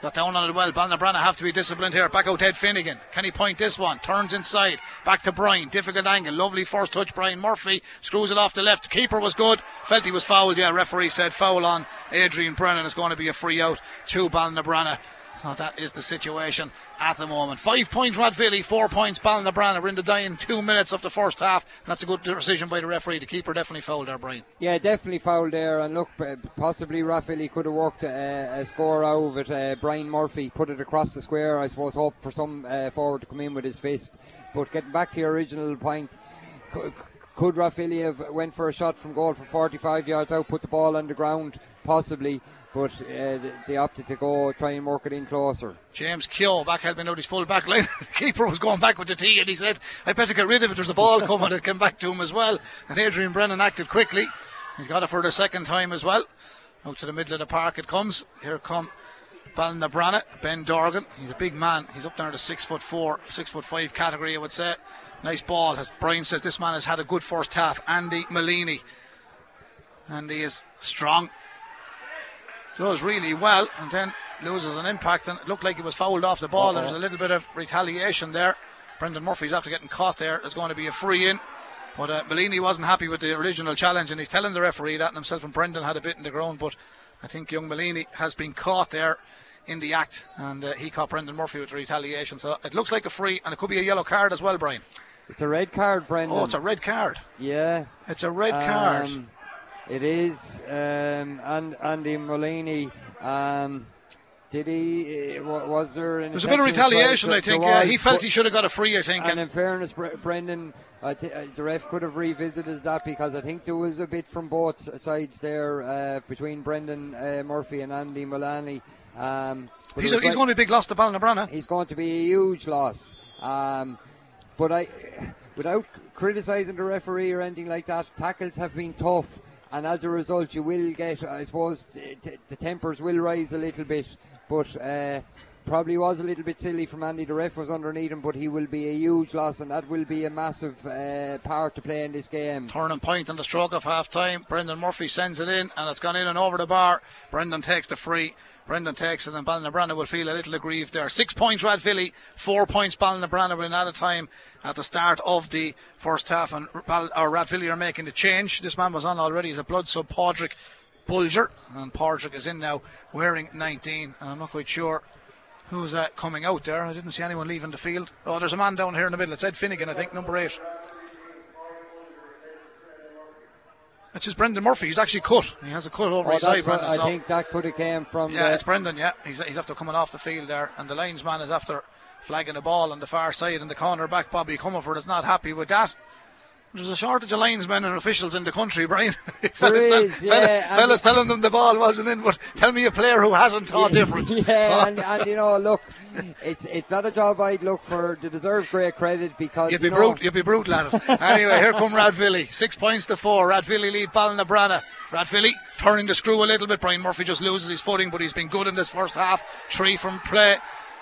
Got down on it well. Ballinabranna have to be disciplined here. Back out Ed Finnegan. Can he point this one? Turns inside. Back to Brian. Difficult angle. Lovely first touch. Brian Murphy screws it off the left. Keeper was good. Felt he was fouled. Yeah, referee said foul on Adrian Brennan. It's going to be a free out to Ballinabranna. So that is the situation at the moment. Five points Rathvilly, four points Ballinabranna. We're in the dying two minutes of the first half. And that's a good decision by the referee. The keeper definitely fouled there, Brian. Yeah, definitely fouled there. And look, possibly Rathvilly could have worked a, a score out of it. Uh, Brian Murphy put it across the square. I suppose hope for some uh, forward to come in with his fist. But getting back to your original point, could, have went for a shot from goal for 45 yards out, put the ball on the ground, possibly. But uh, they opted to go try and work it in closer. James Keogh back helping out his full back line. the keeper was going back with the tee and he said, I better get rid of it. There's a ball coming. It came back to him as well. And Adrian Brennan acted quickly. He's got it for the second time as well. Out to the middle of the park it comes. Here come Ballinabranna, Ben Dorgan. He's a big man. He's up there in the six foot four, six foot five category, I would say. Nice ball. As Brian says, this man has had a good first half. Andy Mullaney. Andy is strong. Does really well. And then loses an impact and it looked like he was fouled off the ball. Uh-oh. There's a little bit of retaliation there. Brendan Murphy's after getting caught there. There's going to be a free in. But uh, Bellini wasn't happy with the original challenge and he's telling the referee that and himself and Brendan had a bit in the ground. But I think young Bellini has been caught there in the act and uh, he caught Brendan Murphy with the retaliation. So it looks like a free and it could be a yellow card as well, Brian. It's a red card, Brendan. Oh, it's a red card. Yeah. It's a red card. Um, it is. Um, and Andy Mullaney. Um, did he? uh, Was there an? There's a bit of retaliation. I think. Yeah, he felt he should have got a free, I think. And And in fairness, Brendan, uh, the ref could have revisited that because I think there was a bit from both sides there uh, between Brendan uh, Murphy and Andy Mullaney. Um, he's, a, he's like- going to be a big loss to Ballinabranna. he's going to be a huge loss. Um, but I, without criticising the referee or anything like that, tackles have been tough, and as a result, you will get, I suppose, t- the tempers will rise a little bit. But uh, probably was a little bit silly from Andy. The ref was underneath him, but he will be a huge loss, and that will be a massive uh, part to play in this game. Turning point on the stroke of half time. Brendan Murphy sends it in and it's gone in and over the bar. Brendan takes the free. Brendan takes it and Ballinabranna will feel a little aggrieved there. Six points Rathvilly, four points Ballinabranna were in at a time at the start of the first half and or Rathvilly are making the change. This man was on already. He's a blood sub Padraig Bulger and Padraig is in now wearing 19 and I'm not quite sure who's uh, coming out there. I didn't see anyone leaving the field. Oh, there's a man down here in the middle. It's Ed Finnegan, I think, number eight. That's just Brendan Murphy. He's actually cut. He has a cut over Oh, his eye, Brendan. I so- think that could have came from yeah, it's Brendan. Yeah, he's, he's after coming off the field there, and the linesman is after flagging the ball on the far side, and the corner back Bobby Comerford is not happy with that. There's a shortage of linesmen and officials in the country, Brian. fellas, is, yeah, and fellas telling them the ball wasn't in, but tell me a player who hasn't thought different. yeah, and, and you know, look, it's it's not a job I'd look for. They deserve great credit because You'd you be know, brutal. You'd be brutal at it. anyway, here come Rathvilly. Six points to four. Rathvilly lead Ballinabranna. Radvilly turning the screw a little bit. Brian Murphy just loses his footing, but he's been good in this first half. Three from play,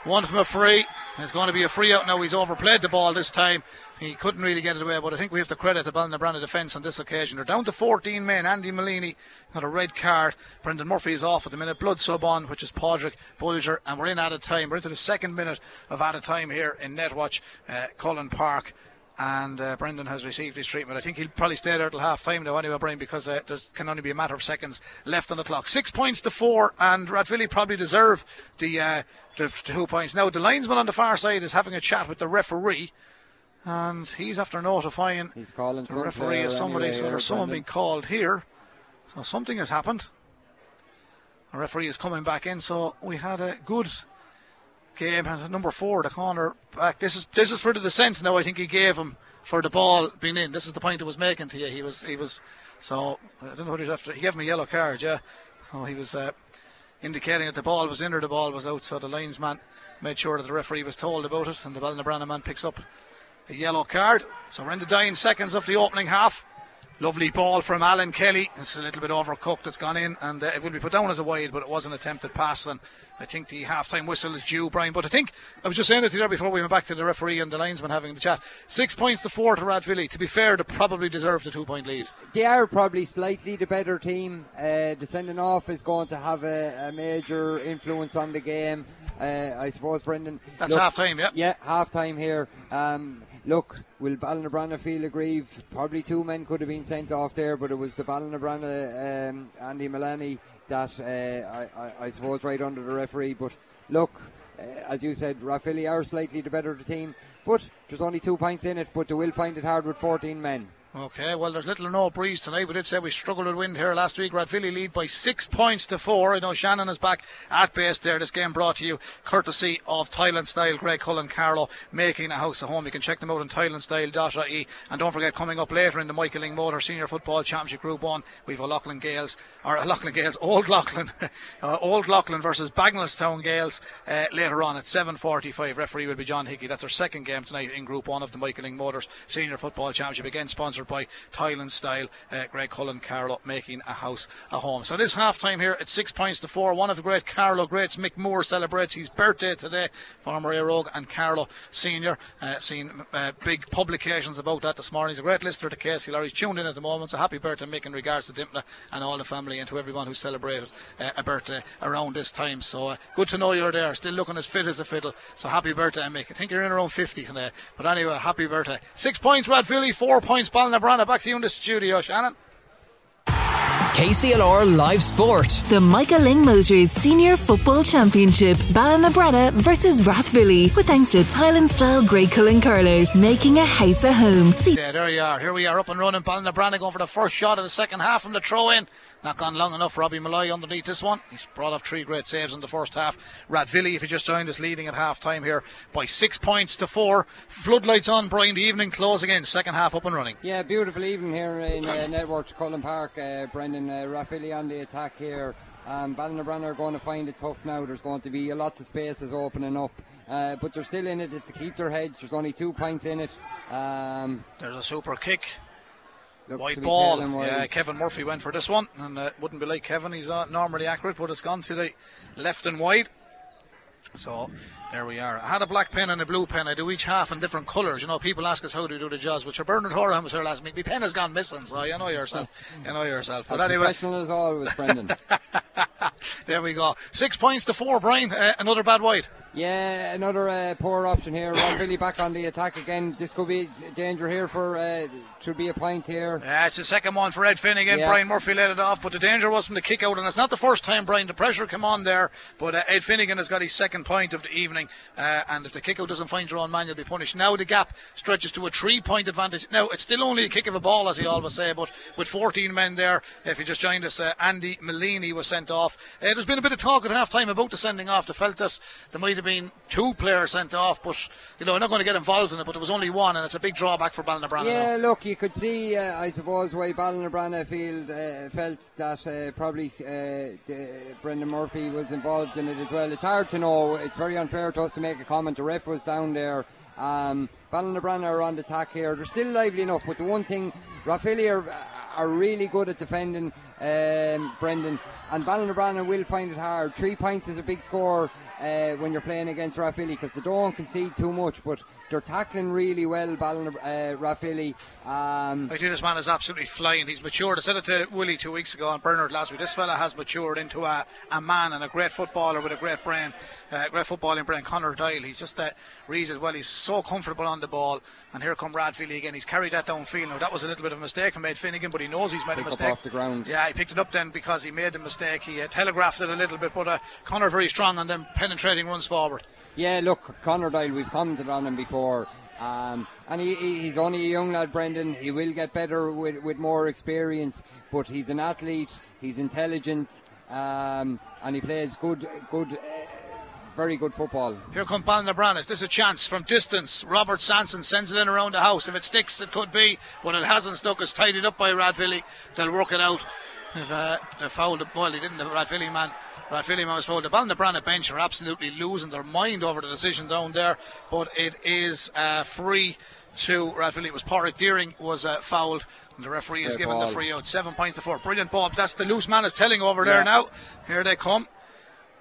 one from a free. There's going to be a free out now. He's overplayed the ball this time. He couldn't really get it away, but I think we have to credit the Ballinabranna defence on this occasion. They're down to 14 men. Andy Mullaney got a red card. Brendan Murphy is off at the minute. Blood sub on, which is Padraig Bulger, and we're in out of time. We're into the second minute of added time here in Netwatch, uh, Cullen Park and uh, Brendan has received his treatment. I think he'll probably stay there till half time now anyway, Brian, because uh, there can only be a matter of seconds left on the clock. Six points to four, and Rathvilly probably deserve the, uh, the two points. Now, the linesman on the far side is having a chat with the referee, and he's after notifying he's calling the referee as somebody, anyway so there's someone Brendan. being called here. So something has happened. The referee is coming back in, so we had a good game. And number four, the corner back. This is this is for the descent now. I think he gave him for the ball being in. This is the point I was making to you. He was he was so I don't know what he was after. He gave him a yellow card, yeah. So he was uh, indicating that the ball was in or the ball was out. So the linesman made sure that the referee was told about it, and the Ballinabranna man picks up a yellow card. So we're in the dying seconds of the opening half. Lovely ball from Alan Kelly. It's a little bit overcooked. It's gone in, and uh, it will be put down as a wide, but it was an attempted pass. And I think the half-time whistle is due, Brian. But I think I was just saying it to you there before we went back to the referee and the linesman having the chat. Six points to four to Rathvilly. To be fair, they probably deserve the two-point lead. They are probably slightly the better team. Uh, the sending off is going to have a, a major influence on the game. Uh, I suppose, Brendan. That's half-time, yeah. Yeah, half time here. Um, look, will Ballinabranna feel aggrieved? Probably two men could have been sent off there, but it was the Ballinabranna um, Andy Mullaney that uh, I, I, I suppose right under the referee. But look, uh, as you said, Rathvilly are slightly the better of the team, but there's only two points in it. But they will find it hard with 14 men. Okay, well, there's little or no breeze tonight. We did say we struggled with wind here last week. Rathvilly lead by six points to four. I know Shannon is back at base there. This game brought to you courtesy of Tile and Style, Greg Cullen Carlow, making a house at home. You can check them out on tileandstyle.ie. And don't forget, coming up later in the Michael Lyng Motor Senior Football Championship Group 1, we've a Leighlin Gales, or Leighlin Gales, Old Leighlin, uh, Old Leighlin versus Bagenalstown Gaels uh, later on at 7.45. Referee will be John Hickey. That's our second game tonight in Group 1 of the Michael Lyng Motors Senior Football Championship. Again, sponsored defended by Tile and Style uh, Greg Cullen Carlow making a house a home. So this half time here at six points to four. One of the great Carlow greats, Mick Moore, celebrates his birthday today. Former Éire Óg and Carlow Senior. Uh, seen uh, big publications about that this morning. He's a great listener to Casey He's tuned in at the moment. So happy birthday, Mick, in regards to Dympna and all the family and to everyone who celebrated uh, a birthday around this time. So uh, good to know you're there. Still looking as fit as a fiddle. So happy birthday, Mick. I think you're in around 50 today. But anyway, happy birthday. Six points, Rathvilly. Four points, Ballinabranna. Back to you in the studio, Shannon. KCLR Live Sport. The Michael Lyng Motors Senior Football Championship. Ballinabranna versus Rathvilly. With thanks to Thailand style Greg Cullen Carlow. Making a house a home. See- yeah, there you are. Here we are up and running. Ballinabranna going for the first shot of the second half from the throw in. Not gone long enough. Robbie Malloy underneath this one. He's brought off three great saves in the first half. Rathvilly, if you just joined us, leading at half time here by six points to four. Floodlights on, Brian. The evening closing in. Second half up and running. Yeah, beautiful evening here in uh, Netwatch Cullen Park. Uh, Brendan uh, Rathvilly on the attack here. Um, Ballinabranna are going to find it tough now. There's going to be lots of spaces opening up, uh, but they're still in it. If to keep their heads, there's only two points in it. Um, There's a super kick. White ball. Yeah, Kevin Murphy went for this one, and uh, wouldn't be like Kevin. He's not normally accurate, but it's gone to the left and wide. So there we are. I had a black pen and a blue pen. I do each half in different colours. You know, people ask us how do we do the jobs, which are Bernard Horan was here last week. My pen has gone missing, so you know yourself. You know yourself. But anyway. Professional as always, Brendan. there we go. Six points to four, Brian. Uh, another bad white. Yeah, another uh, poor option here. Rathvilly back on the attack again. This could be danger here for uh, to be a point here. Yeah, it's the second one for Ed Finnegan. Yeah. Brian Murphy led it off, but the danger was from the kick out, and it's not the first time Brian the pressure came on there. But uh, Ed Finnegan has got his second point of the evening, uh, and if the kick out doesn't find your own man, you'll be punished. Now the gap stretches to a three-point advantage. Now it's still only a kick of a ball, as he always say, but with 14 men there, if you just joined us, uh, Andy Mullaney was sent off. Uh, there's been a bit of talk at half time about the sending off. They felt that there might have been two players sent off, but you know, I'm not going to get involved in it. But there was only one, and it's a big drawback for Ballinabranna. Yeah, look, you could see, uh, I suppose, why Ballinabranna field uh, felt that uh, probably uh, Brendan Murphy was involved in it as well. It's hard to know. It's very unfair to us to make a comment. The ref was down there. Um, Ballinabranna are on the attack here. They're still lively enough, but the one thing, Rathvilly are, are really good at defending um, Brendan, and Ballinabranna will find it hard. Three points is a big score uh, when you're playing against Rathvilly because they don't concede too much, but they're tackling really well, Ballin, uh. Um, I think this man is absolutely flying. He's matured. I said it to Willie two weeks ago and Bernard last week. This fella has matured into a, a man and a great footballer with a great brain, uh, great footballing brain. Connor Doyle. He's just uh, reads it well. He's so comfortable on the ball. And here come Rathvilly again. He's carried that downfield. Now that was a little bit of a mistake from Ed Finnegan, but he knows he's made Pick a mistake. off the ground. Yeah, he picked it up then because he made the mistake. He uh, telegraphed it a little bit, but uh, Connor very strong on them penetrating runs forward. Yeah, look, Connor Doyle. We've commented on him before. Um, and he, he's only a young lad, Brendan. He will get better with, with more experience, but he's an athlete. He's intelligent, um, and he plays good, good, uh, very good football. Here come Ballinabranas. This is a chance from distance. Robert Sanson sends it in around the house. If it sticks, it could be, but it hasn't stuck. It's tidied up by Rathvilly. They'll work it out. If uh, they fouled the ball, he didn't. The Rathvilly man Rathvilly man was fouled. The Ballinabranna bench are absolutely losing their mind over the decision down there, but it is uh, free to Rathvilly. It was Pádraig Deering was uh, fouled. And the referee has given ball. the free out. Seven points to four. Brilliant ball. That's the loose man is telling over Yeah. there now. Here they come.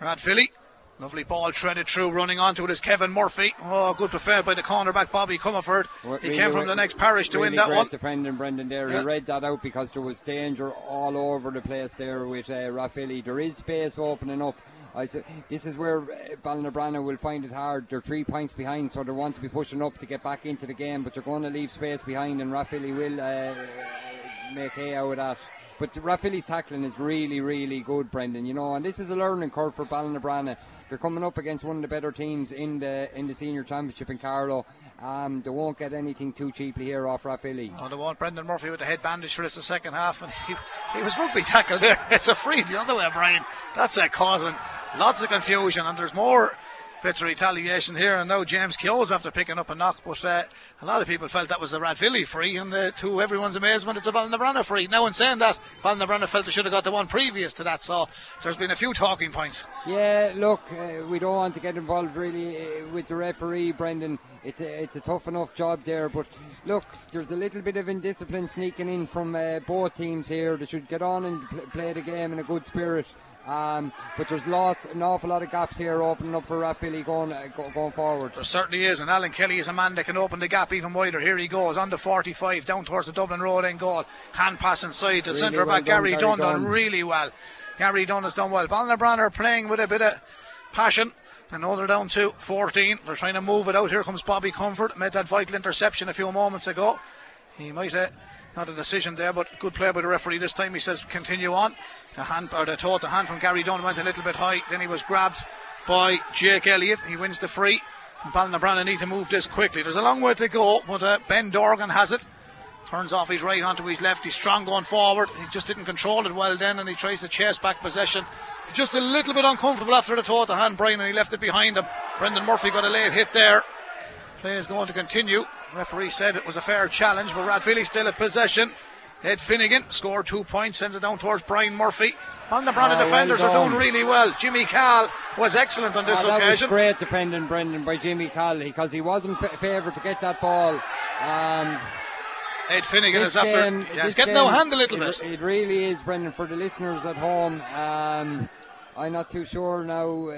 Rathvilly. Lovely ball threaded through, running onto it is Kevin Murphy. Oh, good defend by the cornerback Bobby Comerford. He Really came from the next parish to really win that great one. defending Brendan there. Yeah. He read that out because there was danger all over the place there with uh. There is space opening up. I said this is where uh, Ballinabranna will find it hard. They're three points behind, so they want to be pushing up to get back into the game, but they're going to leave space behind, and Rathvilly will uh, make hay out of that. But Rathvilly's tackling is really, really good, Brendan. You know, and this is a learning curve for Ballinabranna. They're coming up against one of the better teams in the in the senior championship in Carlow. Um, they won't get anything too cheaply here off Rathvilly. Oh, the one Brendan Murphy with the head bandage for this the second half, and he, he was rugby tackled there. It's a free the other way, Brian. That's uh, causing lots of confusion, and there's more bits of retaliation here, and now James Keogh's after picking up a knock, but uh, a lot of people felt that was the Rathvilly free, and uh, to everyone's amazement, it's a Ballinabranna free. Now, in saying that, Ballinabranna felt they should have got the one previous to that, so there's been a few talking points. Yeah, look, uh, we don't want to get involved really uh, with the referee, Brendan. It's a, it's a tough enough job there, but look, there's a little bit of indiscipline sneaking in from uh, both teams here. They should get on and pl- play the game in a good spirit. Um, but there's lots, an awful lot of gaps here opening up for Rathvilly going uh, go, going forward. There certainly is, and Alan Kelly is a man that can open the gap even wider. Here he goes on the 45 down towards the Dublin Road end goal. Hand pass inside to Really centre well back Gary Dunn done really well. Gary Dunn has done well. Ballinabran are playing with a bit of passion. I know they're down to 14. They're trying to move it out. Here comes Bobby Comerford. Made that vital interception a few moments ago. He might have not a decision there, but good play by the referee this time. He says continue on. The hand or the toe, the hand from Gary Dunn went a little bit high. Then he was grabbed by Jake Elliott. He wins the free. And Ballinabran need to move this quickly. There's a long way to go, but uh, Ben Dorgan has it. Turns off his right onto his left. He's strong going forward. He just didn't control it well then, and he tries to chase back possession. He's just a little bit uncomfortable after the toe the hand Brian, and he left it behind him. Brendan Murphy got a late hit there. Play is going to continue. Referee said it was a fair challenge, but Rathvilly still at possession. Ed Finnegan scored two points, sends it down towards Brian Murphy. On the Brandon Oh, well defenders are doing really well. Jimmy Cal was excellent on this Oh, that occasion. was great defending, Brendan, by Jimmy Calley because he wasn't fa- favoured to get that ball. Um, Ed Finnegan is after. game, yeah, he's getting game, no hand a little it, bit. It really is, Brendan, for the listeners at home. Um, I'm not too sure now. Uh,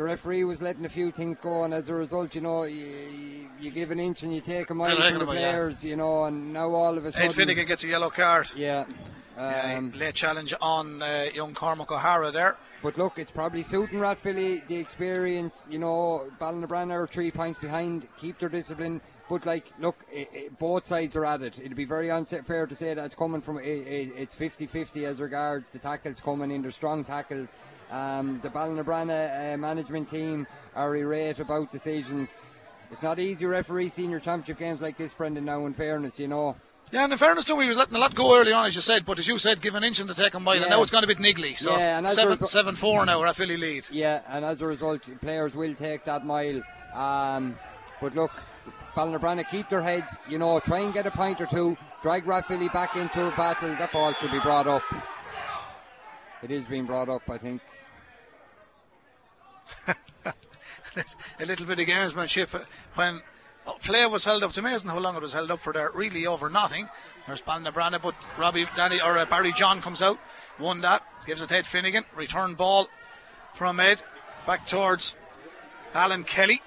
the referee was letting a few things go, and as a result, you know, you, you give an inch and you take a mile reckon from the about, yeah. players, you know, and now all of a sudden, Ed Finnegan gets a yellow card. yeah. Yeah, Um, late challenge on uh, young Cormac O'Hara there. But look, it's probably suiting Rathvilly, the experience, you know, Ballinabranna are three points behind, keep their discipline. But like, look, i i both sides are at it. It'd be very unfair to say that it's coming from, i i it's 50-50 as regards the tackles coming in, they're strong tackles. Um, the Ballinabranna uh, management team are irate about decisions. It's not easy referee senior championship games like this, Brendan, now in fairness, you know. Yeah, and in fairness to him, he was letting a lot go early on, as you said. But as you said, give an inch and to take a mile, and Yeah. now it's gone a bit niggly. So Yeah, and seven, result- seven four now, Rathvilly lead. Yeah, and as a result, players will take that mile. Um, but look, Ballinabranna keep their heads, you know, try and get a point or two, drag Rathvilly back into a battle. That ball should be brought up. It is being brought up, I think. a little bit of gamesmanship uh, when play was held up. It's amazing how long it was held up for there. Really over nothing. There's Balnabrana, but Robbie Danny or uh, Barry John comes out, won that, gives it to Ed Finnegan. Return ball from Ed back towards Alan Kelly.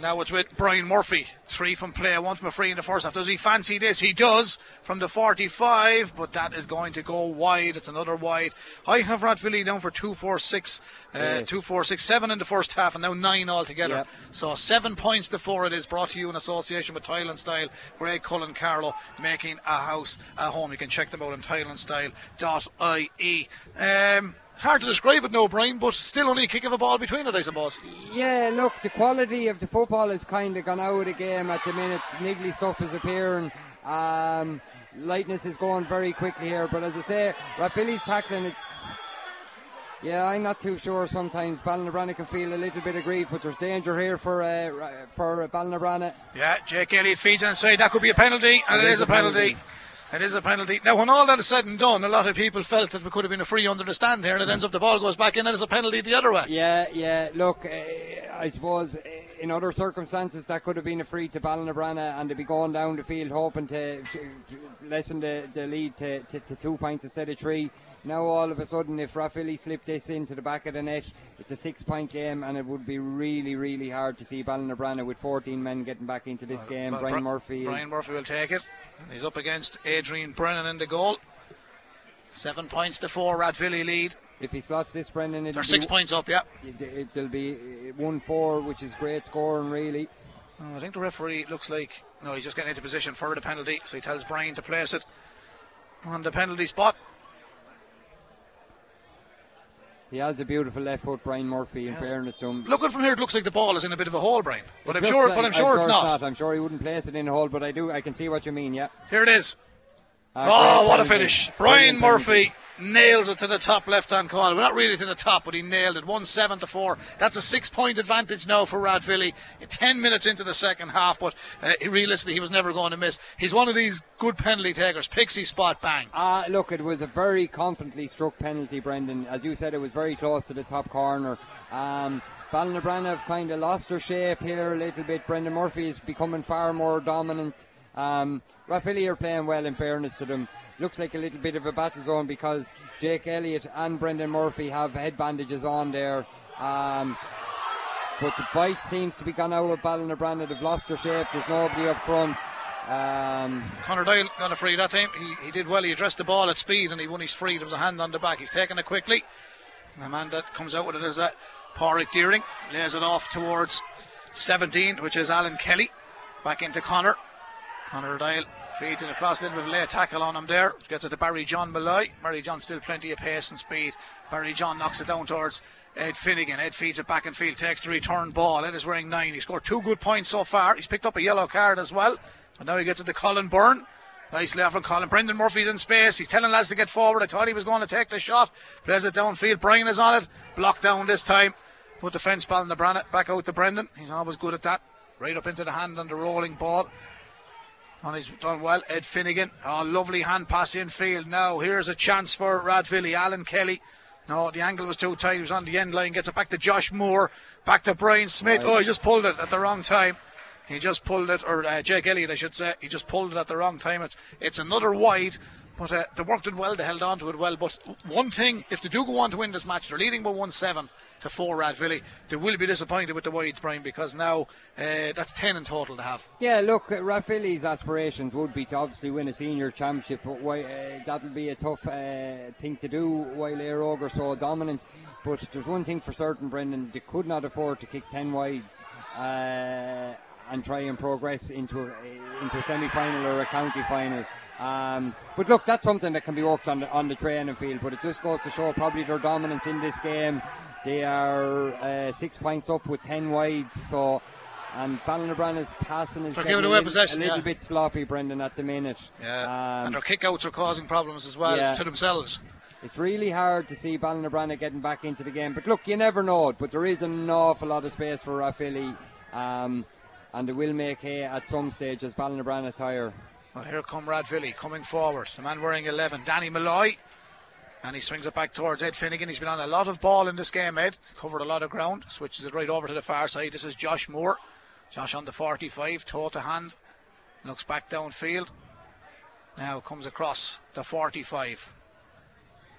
Now it's with Brian Murphy. Three from play, one from a free in the first half. Does he fancy this? He does from the 45, but that is going to go wide. It's another wide. I have Rathvilly down for 2 4 6, uh, Yeah. 2 4 6, 7 in the first half, and now 9 altogether. Yep. So 7 points to 4 it is brought to you in association with Tile and Style. Greg Cullen Carlow making a house a home. You can check them out on tileandstyle.ie. Um, hard to describe it, no, Brian, but still only a kick of a ball between it, I suppose. Yeah, look, the quality of the football has kind of gone out of the game at the minute. Niggly stuff is appearing. Um, lightness is going very quickly here, but as I say, Rathvilly's tackling it's. Yeah, I'm not too sure. Sometimes Ballinabranna can feel a little bit aggrieved, but there's danger here for uh, Ra- for Ballinabranna. Yeah, Jake Elliott feeds it inside. That could be a penalty, and it is a penalty. It is a penalty. Now, when all that is said and done, a lot of people felt that we could have been a free under the stand here, and it ends up the ball goes back in, and it's a penalty the other way. Yeah, yeah. Look, uh, I suppose uh, in other circumstances that could have been a free to Ballinabranna, and they'd be going down the field hoping to, to lessen the, the lead to, to, to two points instead of three. Now all of a sudden, if Rathvilly slip this into the back of the net, it's a six-point game, and it would be really, really hard to see Ballinabranna with 14 men getting back into this game. Well, Brian Bri- Murphy. Brian Murphy will take it. He's up against Adrian Brennan in the goal. Seven points to four, Rathvilly lead. if he slots this, Brendan, it'll They're be, six points up, yeah. it, it'll be uh, one four, which is great scoring, really. Oh, I think the referee looks like no, he's just getting into position for the penalty, so he tells Brian to place it on the penalty spot. He has a beautiful left foot, Brian Murphy. In Yes. fairness to him, Looking from here, it looks like the ball is in a bit of a hole, Brian. But It I'm sure, like- but I'm sure it's not. I'm sure he wouldn't place it in a hole, but I do. I can see what you mean. Yeah. Here it is. Uh, oh, what a finish! Brian. Murphy nails it to the top left hand corner. Well, not really to the top, but he nailed it. 1 7 to 4. That's a six point advantage now for Rathvilly. 10 minutes into the second half, but uh, realistically, he was never going to miss. He's one of these good penalty takers. Pixie spot, bang. Uh, look, it was a very confidently struck penalty, Brendan. As you said, it was very close to the top corner. Um, have kind of lost their shape here a little bit. Brendan Murphy is becoming far more dominant. Um, are playing well, in fairness to them. Looks like a little bit of a battle zone because Jake Elliott and Brendan Murphy have head bandages on there. Um, but the bite seems to be gone out of Ballinabranna. They've lost their shape. There's nobody up front. Um, Conor Doyle got a free that time. He, he did well. He addressed the ball at speed and he won his free. There was a hand on the back. He's taken it quickly. The man that comes out with it is that Pádraig Deering. Lays it off towards 17, which is Alan Kelly. Back into Conor. Conor Doyle feeds it across a little bit of late tackle on him there. Gets it to Barry John Malloy. Barry John still plenty of pace and speed. Barry John knocks it down towards Ed Finnegan. Ed feeds it back and field, takes the return ball. Ed is wearing nine. He scored two good points so far. He's picked up a yellow card as well. And now he gets it to Colin Byrne. Nicely off from Colin. Brendan Murphy's in space. He's telling lads to get forward. I thought he was going to take the shot. Plays it downfield. Brian is on it. Blocked down this time. Put the fence ball in the. Back out to Brendan. He's always good at that. Right up into the hand on the rolling ball. And he's done well. Ed Finnegan. Oh, lovely hand pass in field. Now, here's a chance for Rathvilly. Alan Kelly. No, the angle was too tight. He was on the end line. Gets it back to Josh Moore. Back to Brian Smith. Oh, he just pulled it at the wrong time. He just pulled it, or uh, Jake Elliott, I should say. He just pulled it at the wrong time. It's it's another wide, but uh, they worked it well. They held on to it well. But one thing, if they do go on to win this match, they're leading by one seven to four. Rathvilly. They will be disappointed with the wides, Brian, because now uh, that's ten in total to have. Yeah, look, Rathvilly's aspirations would be to obviously win a senior championship, but why, uh, that would be a tough uh, thing to do while Éire Óg are so dominant. But there's one thing for certain, Brendan, they could not afford to kick 10 wides uh, and try and progress into a, into a semi-final or a county final. Um, but look, that's something that can be worked on the, on the training field. But it just goes to show probably their dominance in this game. They are uh, six points up with 10 wides, so and Ballinabranna's passing is They're getting giving a away little, possession, a little yeah. bit sloppy, Brendan, at the minute. Yeah, Um, and their kickouts are causing problems as well yeah. to themselves. It's really hard to see Ballinabranna getting back into the game. But look, you never know. But there is an awful lot of space for Rathvilly. Um, and they will make hay at some stage as Ballinabranna tire. Well, here come Rathvilly coming forward. The man wearing 11, Danny Malloy. And he swings it back towards Ed Finnegan. He's been on a lot of ball in this game, Ed. Covered a lot of ground. Switches it right over to the far side. This is Josh Moore. Josh on the 45, toe to hand. Looks back downfield. Now comes across the 45.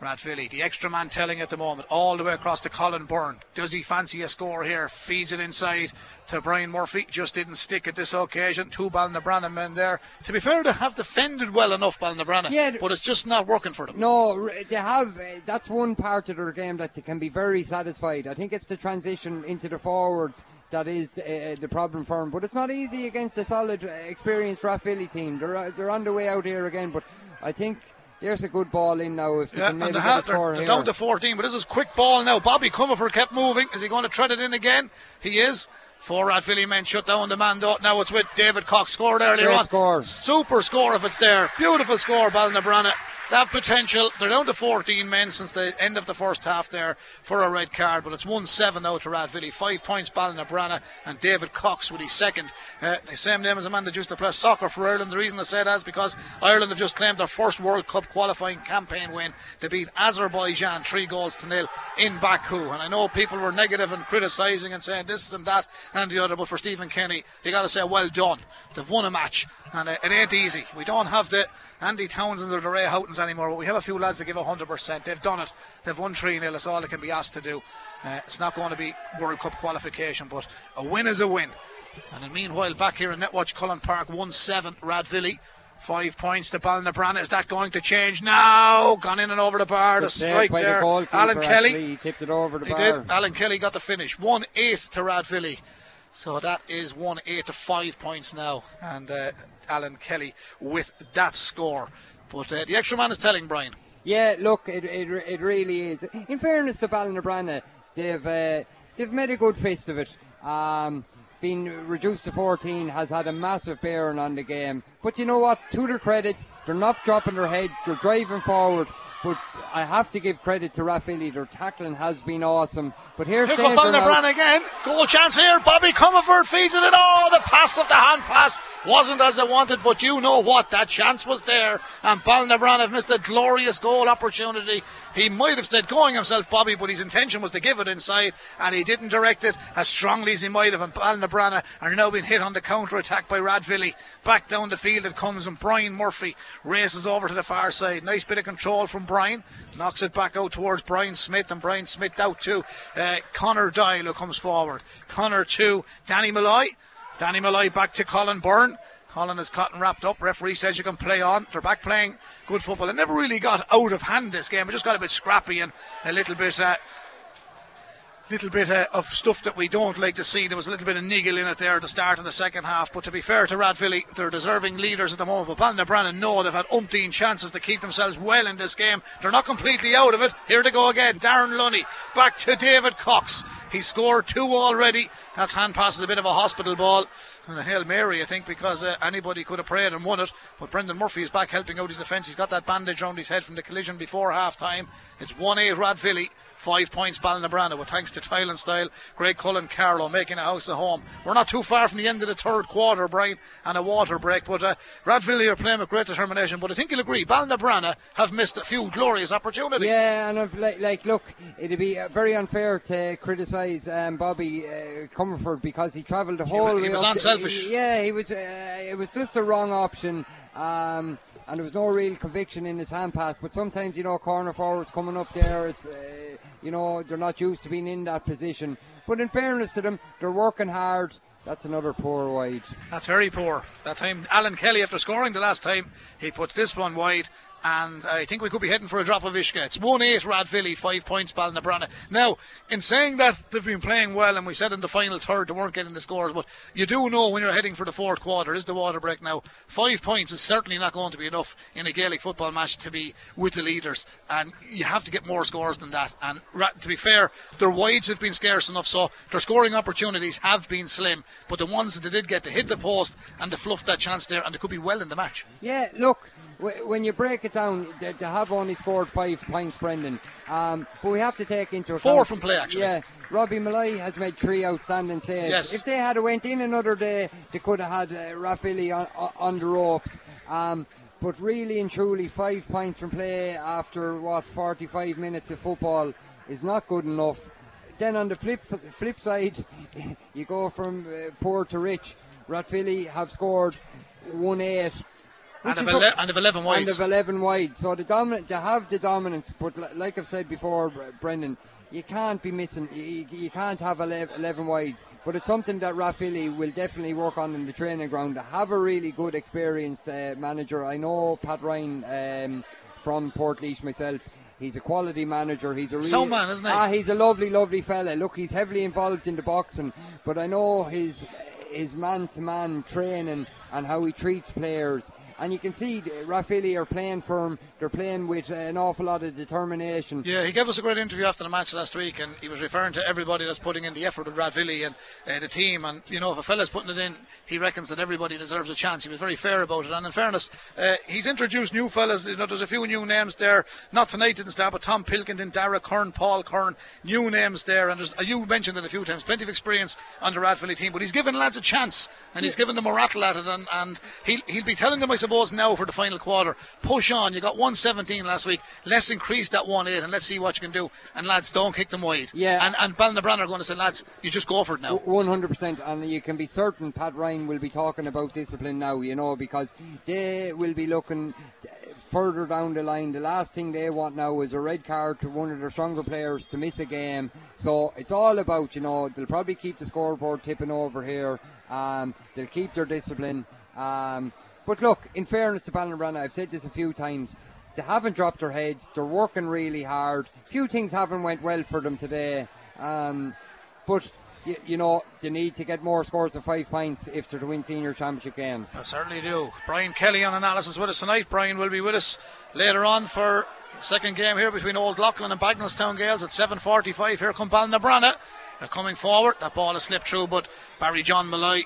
Rathvilly, the extra man telling at the moment, all the way across to Colin Byrne. Does he fancy a score here? Feeds it inside to Brian Murphy. Just didn't stick at this occasion. Two Ballinabranna men there. To be fair, they have defended well enough, Ballinabranna, Yeah, but it's just not working for them. No, they have. Uh, that's one part of their game that they can be very satisfied. I think it's the transition into the forwards that is uh, the problem for them. But it's not easy against a solid, uh, experienced Rathvilly team. They're uh, they're on the way out here again. But I think there's a good ball in now if they Yeah, can and maybe they have, they're, they're down to 14, but this is quick ball now. Bobby Comerford kept moving. Is he going to tread it in again? He is. Four Rathvilly men shut down the man. Now it's with David Cox. Scored earlier Great on. score. Super score if it's there. Beautiful score, Ballinabranna. Have potential. They're down to 14 men since the end of the first half there for a red card, but it's 1 7 now to Rathvilly. Five points, Ballinabranna, and David Cox with his second. Uh, the same name as a man that used to play soccer for Ireland. The reason I say that is because Ireland have just claimed their first World Cup qualifying campaign win. They beat Azerbaijan three goals to nil in Baku. And I know people were negative and criticising and saying this and that and the other, but for Stephen Kenny, you got to say well done. They've won a match, and uh, it ain't easy. We don't have the Andy Townsend or the Ray Houghtons anymore, but we have a few lads that give 100%. They've done it. They've won 3 0. That's all they can be asked to do. Uh, it's not going to be World Cup qualification, but a win is a win. And meanwhile, back here in Netwatch Cullen Park, 1 7 Rathvilly. Five points to Ballinabranna. Is that going to change now? Gone in and over the bar. Good The strike by the there. Alan Kelly. actually. He tipped it over the He bar. did. Alan Kelly got the finish. 1 8 to Rathvilly. So that is 1 8 to 5 points now. And uh, Alan Kelly with that score. But uh, the extra man is telling Brian. Yeah, look, it, it, it really is. In fairness to Ballinabranna, they've uh, they've made a good fist of it. Um, being reduced to 14 has had a massive bearing on the game. But you know what? To their credits, they're not dropping their heads. They're driving forward. But I have to give credit to Rathvilly. Their tackling has been awesome. But here's Here danger now. Ballinabran again. Goal chance here. Bobby Comerford feeds it in. Oh, the pass of the hand pass wasn't as I wanted, but you know what? That chance was there. And Ballinabran have missed a glorious goal opportunity. He might have stayed going himself, Bobby, but his intention was to give it inside, and he didn't direct it as strongly as he might have. And Ballinabran are now being hit on the counter attack by Rathvilly. Back down the field it comes, and Brian Murphy races over to the far side. Nice bit of control from Brian. Knocks it back out towards Brian Smith, and Brian Smith out to uh, Connor Doyle, who comes forward. Connor to Danny Malloy. Danny Malloy back to Colin Byrne. Colin is caught and wrapped up. Referee says you can play on. They're back playing good football. It never really got out of hand this game. It just got a bit scrappy and a little bit. Uh, little bit uh, of stuff that we don't like to see. There was a little bit of niggle in it there at the start of the second half. But to be fair to Rathvilly, they're deserving leaders at the moment. But Ballina know they've had umpteen chances to keep themselves well in this game. They're not completely out of it. Here they go again. Darren Lunny back to David Cox. He scored two already. That's hand passes a bit of a hospital ball. And a Hail Mary, I think, because uh, anybody could have prayed and won it. But Brendan Murphy is back helping out his defence. He's got that bandage around his head from the collision before half time. It's 1 8 Rathvilly. Five points Ballinabranna with thanks to Tile and Style. Greg Cullen Carlow making a house of home. We're not too far from the end of the third quarter, Brian, and a water break. But uh, Rathvilly are playing with great determination. But I think you'll agree, Ballinabranna have missed a few glorious opportunities. Yeah, and I've, like, like, look, it'd be uh, very unfair to criticise um, Bobby uh, Comerford because he travelled the whole. Yeah he was up to- unselfish. yeah, he was. Uh, it was just the wrong option. Um, and there was no real conviction in his hand pass. But sometimes, you know, corner forwards coming up there is, uh, you know, they're not used to being in that position. But in fairness to them, they're working hard. That's another poor wide. That's very poor. That time, Alan Kelly, after scoring the last time, he put this one wide. And I think we could be heading for a drop of uisce. It's 1 8 Rathvilly, 5 points Ballinabranna. Now, in saying that they've been playing well, and we said in the final third they weren't getting the scores, but you do know when you're heading for the fourth quarter, is the water break now. Five points is certainly not going to be enough in a Gaelic football match to be with the leaders. And you have to get more scores than that. And to be fair, their wides have been scarce enough, so their scoring opportunities have been slim. But the ones that they did get, they hit the post and they fluffed that chance there, and they could be well in the match. Yeah, look, w- when you break it down, they, they have only scored five points, Brendan. Um, but we have to take into account Four from play, actually. Yeah, Robbie Malloy has made three outstanding saves. Yes. If they had went in another day, they could have had uh, Rathvilly on, on, the ropes. Um, but really and truly, five points from play after what 45 minutes of football is not good enough. Then on the flip flip side, you go from uh, poor to rich. Rathvilly have scored one eight. And of, ele- and of 11 and wides. of 11 wide. So the dominant, they have the dominance, but li- like I've said before, Brendan, you can't be missing, you, you- can't have 11, 11 wides. But it's something that Rathvilly will definitely work on in the training ground. They have a really good, experienced uh, manager. I know Pat Ryan um, from Port myself. He's a quality manager. He's a real Sound man, isn't he? Ah, he's a lovely, lovely fella. Look, he's heavily involved in the boxing, but I know his his man-to-man training and how he treats players. And you can see uh, Rathvilly are playing for him. They're playing with uh, an awful lot of determination. Yeah, he gave us a great interview after the match last week, and he was referring to everybody that's putting in the effort with Rathvilly and uh, the team. And you know, if a fella's putting it in, he reckons that everybody deserves a chance. He was very fair about it. And in fairness, uh, he's introduced new fellas. You know, there's a few new names there. Not tonight didn't start, but Tom Pilkington, Dara Curran, Paul Curran, new names there. And there's, uh, you mentioned it a few times, plenty of experience on the Rathvilly team. But he's given lads a chance, and he's given them a rattle at it. And, and he'll he'll be telling them, I suppose, now for the final quarter, push on. You got 117 last week. Let's increase that 1-8 and let's see what you can do. And lads, don't kick them wide. Yeah. And and Ballinabranna are going to say, lads, you just go for it now. One hundred percent, and you can be certain Pat Ryan will be talking about discipline now. You know because they will be looking uh, further down the line. The last thing they want now is a red card to one of their stronger players to miss a game. So it's all about you know they'll probably keep the scoreboard tipping over here. Um, they'll keep their discipline. Um, but look, in fairness to Ballinabranna, I've said this a few times. They haven't dropped their heads. They're working really hard. Few things haven't went well for them today. Um, but you, you know they need to get more scores of five points if they're to win senior championship games. I certainly do. Brian Kelly on analysis with us tonight. Brian will be with us later on for second game here between Old Leighlin and Bagenalstown Gaels at 7.45. Here come Ballinabranna. They're coming forward. That ball has slipped through, but Barry John Malloy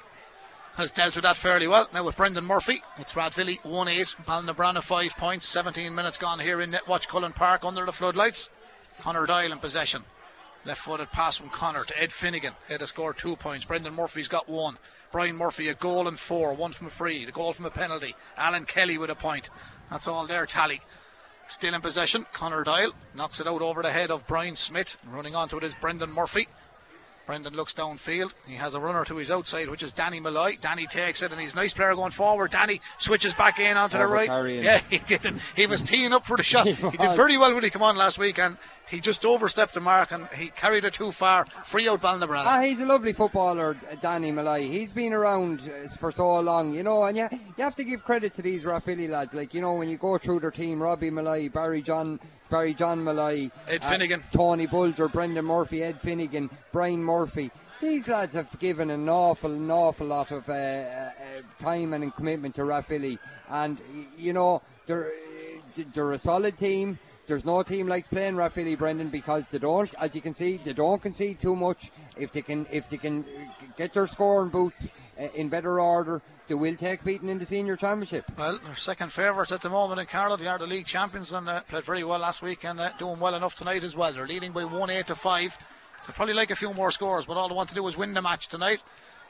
has dealt with that fairly well. Now with Brendan Murphy, it's Rathvilly 1 8, Ballinabranna 5 points, 17 minutes gone here in Netwatch Cullen Park under the floodlights. Connor Doyle in possession. Left footed pass from Connor to Ed Finnegan. Ed has scored two points. Brendan Murphy's got one. Brian Murphy a goal and four. One from a free. The goal from a penalty. Alan Kelly with a point. That's all there tally. Still in possession. Connor Doyle knocks it out over the head of Brian Smith. Running onto it is Brendan Murphy. Brendan looks downfield. He has a runner to his outside, which is Danny Malloy. Danny takes it, and he's a nice player going forward. Danny switches back in onto the right. Yeah, he did. He was teeing up for the shot. he, he did very well when he came on last week, and he just overstepped the mark and he carried it too far. Free out Ballinabranna. Ah, he's a lovely footballer, Danny Malloy. He's been around uh, for so long, you know, and yeah, you have to give credit to these Rathvilly lads. Like, you know, when you go through their team, Robbie Malloy, Barry John, Barry John Malloy, Ed uh, Finnegan, Tony Bulger, Brendan Murphy, Ed Finnegan, Brian Murphy. These lads have given an awful, an awful lot of uh, uh, time and commitment to Rathvilly, and you know they're they're a solid team. There's no team likes playing Rathvilly, Brendan, because they don't, as you can see, they don't concede too much. If they can, if they can get their scoring boots uh, in better order, they will take beating in the senior championship. Well, they're second favourites at the moment in Carlow. They are the league champions and uh, played very well last week and uh, doing well enough tonight as well. They're leading by one eight to five. They probably like a few more scores, but all they want to do is win the match tonight.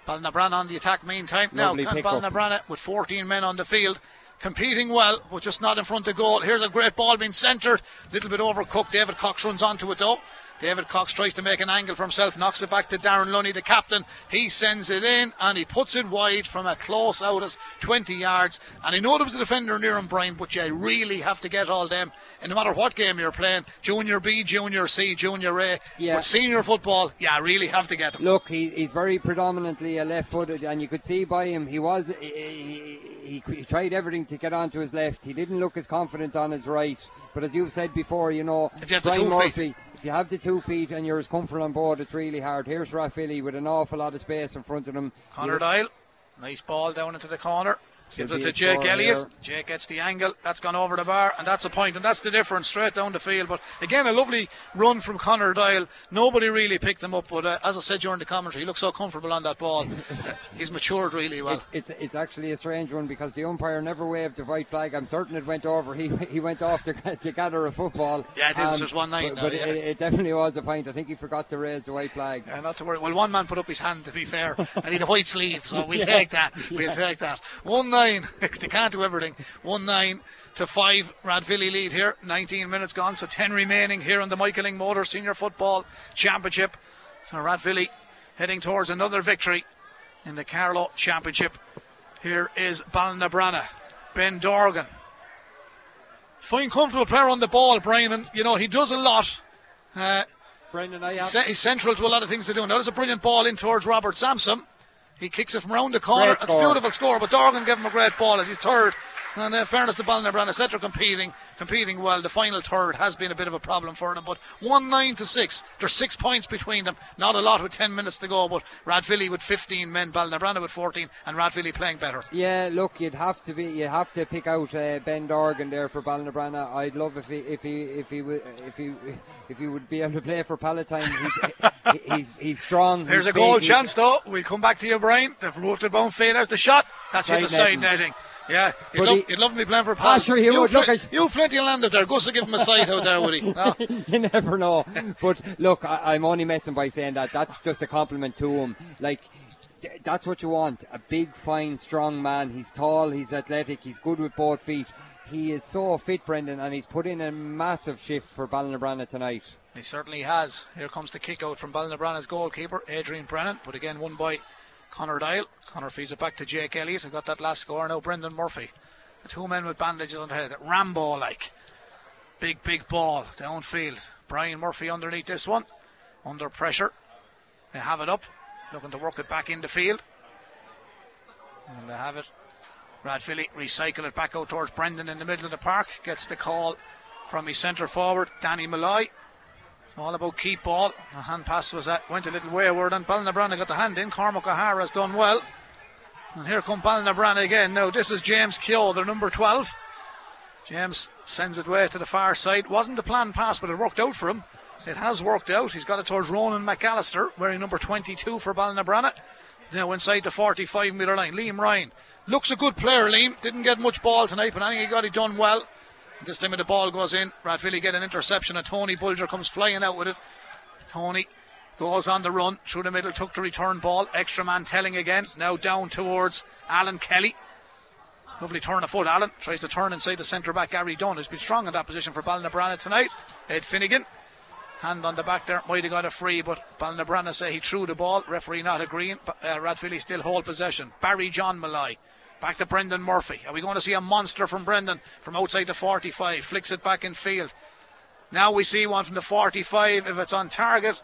Ballinabranna on the attack meantime. Lovely now, Ballinabranna with 14 men on the field competing well, but just not in front of goal. Here's a great ball being centred. A little bit overcooked. David Cox runs onto it though. David Cox tries to make an angle for himself, knocks it back to Darren Lunny, the captain. He sends it in and he puts it wide from a close out as 20 yards. And I know there was a defender near him, Brian, but you really have to get all them. And no matter what game you're playing, Junior B, Junior C, Junior A, yeah. but senior football, yeah, really have to get them. Look, he, he's very predominantly a left-footed, and you could see by him he was he, he, he tried everything to get onto his left. He didn't look as confident on his right. But as you've said before, you know, Brian Murphy. If you have the two feet and you're as comfortable on board, it's really hard. Here's Rathvilly with an awful lot of space in front of him. Connor Doyle, nice ball down into the corner. Gives it to Jake Elliott. Here. Jake gets the angle. That's gone over the bar, and that's a point, and that's the difference straight down the field. But again, a lovely run from Connor Doyle. Nobody really picked him up, but uh, as I said during the commentary, he looks so comfortable on that ball. He's matured really well. It's, it's, it's actually a strange one because the umpire never waved the white flag. I'm certain it went over. He he went off to, to gather a football. Yeah, it is. Um, There's one nine but, now, but yeah. it, it, definitely was a point. I think he forgot to raise the white flag. Yeah, not to worry. Well, one man put up his hand to be fair, and he had a white sleeve, so we'll yeah. take that. We'll yeah. take that. One nine. they can't do everything. 1 9 to 5. Rathvilly lead here. 19 minutes gone, so 10 remaining here on the Michael Lyng Motor Senior Football Championship. So Rathvilly heading towards another victory in the Carlow Championship. Here is Ballinabranna. Ben Dorgan. Fine, comfortable player on the ball, Brian, and you know he does a lot. Uh, Brendan, I have... He's central to a lot of things to do. Now there's a brilliant ball in towards Robert Sampson. He kicks it from round the corner. It's a beautiful score, but Dorgan gave him a great ball as he's third and in fairness to Ballinabranna, Cetera competing, competing well. The final third has been a bit of a problem for them, but one nine to six. There's six points between them. Not a lot with ten minutes to go, but Rathvilly with 15 men, Ballinabranna with 14, and Rathvilly playing better. Yeah, look, you'd have to be, you have to pick out uh, Ben Dorgan there for Ballinabranna. I'd love if he, if he, if he, would, if he, if he would be able to play for Palatine. He's, he's, he's strong. There's he's a goal chance though. We'll come back to you, Brian. The rooted bone faders the shot. That's hit the side netting. Yeah, he'd, love, he, he'd love me playing for Paul. Ah, sure he would. Look, you've plenty of land out there. Go will give him a sight out there, would he? No? you never know. But look, I, am only messing by saying that. That's just a compliment to him. Like, that's what you want. A big, fine, strong man. He's tall, he's athletic, he's good with both feet. He is so fit, Brendan, and he's put in a massive shift for Ballinabranna tonight. He certainly has. Here comes the kick out from Ballinabranna's goalkeeper, Adrian Brennan, but again, won by Connor Doyle. Connor feeds it back to Jake Elliott, who got that last score. Now Brendan Murphy. The two men with bandages on the head. Rambo like. Big, big ball downfield. Brian Murphy underneath this one. Under pressure. They have it up. Looking to work it back in the field. And they have it. Rathvilly recycle it back out towards Brendan in the middle of the park. Gets the call from his centre forward, Danny Malloy. All about keep ball. The hand pass was that went a little wayward, and Ballinabranna got the hand in. Cormac O'Hara has done well. And here come Ballinabranna again. Now this is James Keogh, their number 12. James sends it way to the far side. Wasn't the plan pass, but it worked out for him. It has worked out. He's got it towards Ronan McAllister, wearing number 22 for Ballinabranna. Now inside the 45 metre line. Liam Ryan looks a good player, Liam. Didn't get much ball tonight, but I think he got it done well. This time the ball goes in, Rathvilly get an interception and Tony Bulger comes flying out with it. Tony goes on the run through the middle, took the return ball. Extra man telling again. Now down towards Alan Kelly. Lovely turn of foot. Alan. tries to turn inside the centre back. Gary Dunn has been strong in that position for Ballinabranna tonight. Ed Finnegan. Hand on the back there. Might have got a free, but Ballinabranna say he threw the ball. Referee not agreeing. But uh, still hold possession. Barry John Malloy. Back to Brendan Murphy. Are we going to see a monster from Brendan from outside the 45? Flicks it back in field. Now we see one from the 45. If it's on target,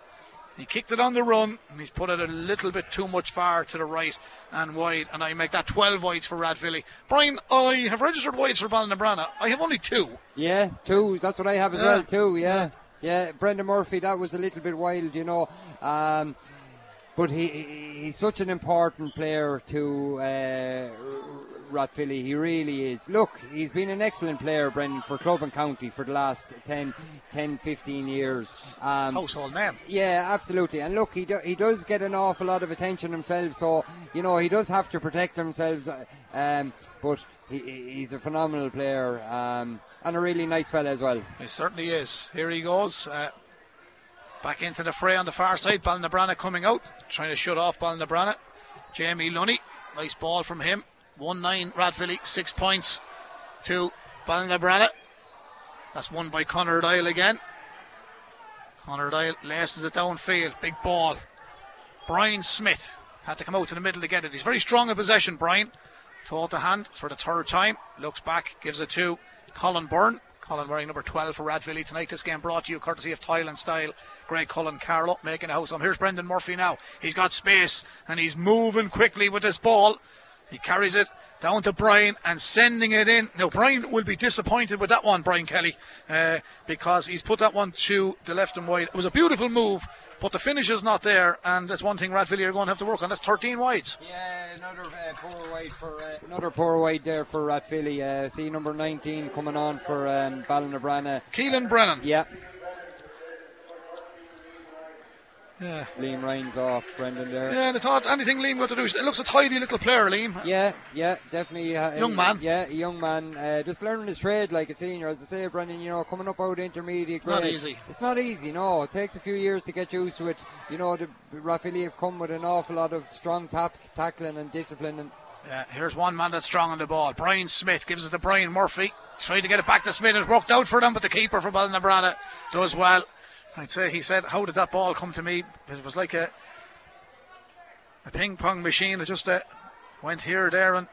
he kicked it on the run and he's put it a little bit too much far to the right and wide. And I make that 12 wides for Rathvilly. Brian, I have registered wides for Ballinabranna. I have only two. Yeah, two. That's what I have as Yeah. well, too. Yeah. Yeah, Brendan Murphy, that was a little bit wild, you know. Um, but he, he he's such an important player to uh. He really is. Look, he's been an excellent player, Brendan, for club and county for the last 10, 10 15 years. Um, Household name. yeah, absolutely. And look, he do, he does get an awful lot of attention himself, so you know he does have to protect himself. uh, Um, but he, he's a phenomenal player um, and a really nice fella as well. He certainly is. Here he goes. Uh, back into the fray on the far side. Ballinabranna coming out, trying to shut off Ballinabranna. Jamie Lunny, nice ball from him. 1 9 Rathvilly, 6 points to Ballinabranna. That's won by Connor Doyle again. Connor Doyle laces it downfield. Big ball. Brian Smith had to come out to the middle to get it. He's very strong in possession, Brian. Taught the hand for the third time. Looks back, gives it to Colin Byrne. Colin wearing number 12 for Rathvilly tonight. This game brought to you courtesy of Tile and Style. Greg Cullen Carlow making a house. Um, here's Brendan Murphy now. He's got space and he's moving quickly with this ball. He carries it down to Brian and sending it in. Now, Brian will be disappointed with that one, Brian Kelly, uh, because he's put that one to the left and wide. It was a beautiful move, but the finish is not there, and that's one thing Rathvilly are going to have to work on. That's 13 wides. Yeah, another uh, poor wide for uh, another poor wide there for Rathvilly. Uh, see number 19 coming on for um, Ballinabranna. Keelan Brennan. Yeah, Yeah. Liam Ryan's off. Brendan there. Yeah, and I thought anything Liam got to do. It looks a tidy little player, Liam. Yeah, yeah, definitely. Uh, Young man. Yeah, a young man. Uh, just learning his trade like a senior. As I say, Brendan, you know, coming up out of intermediate grade. Not easy. It's not easy, no. It takes a few years to get used to it. You know, the Rathvilly have come with an awful lot of strong tap, tackling and discipline. And Yeah, here's one man that's strong on the ball. Brian Smith gives it to Brian Murphy. Tried to get it back to Smith. It worked out for them, but the keeper for Ballinabranna does well. I'd say he said, How did that ball come to me? It was like a a ping pong machine. It just uh, went here, there, and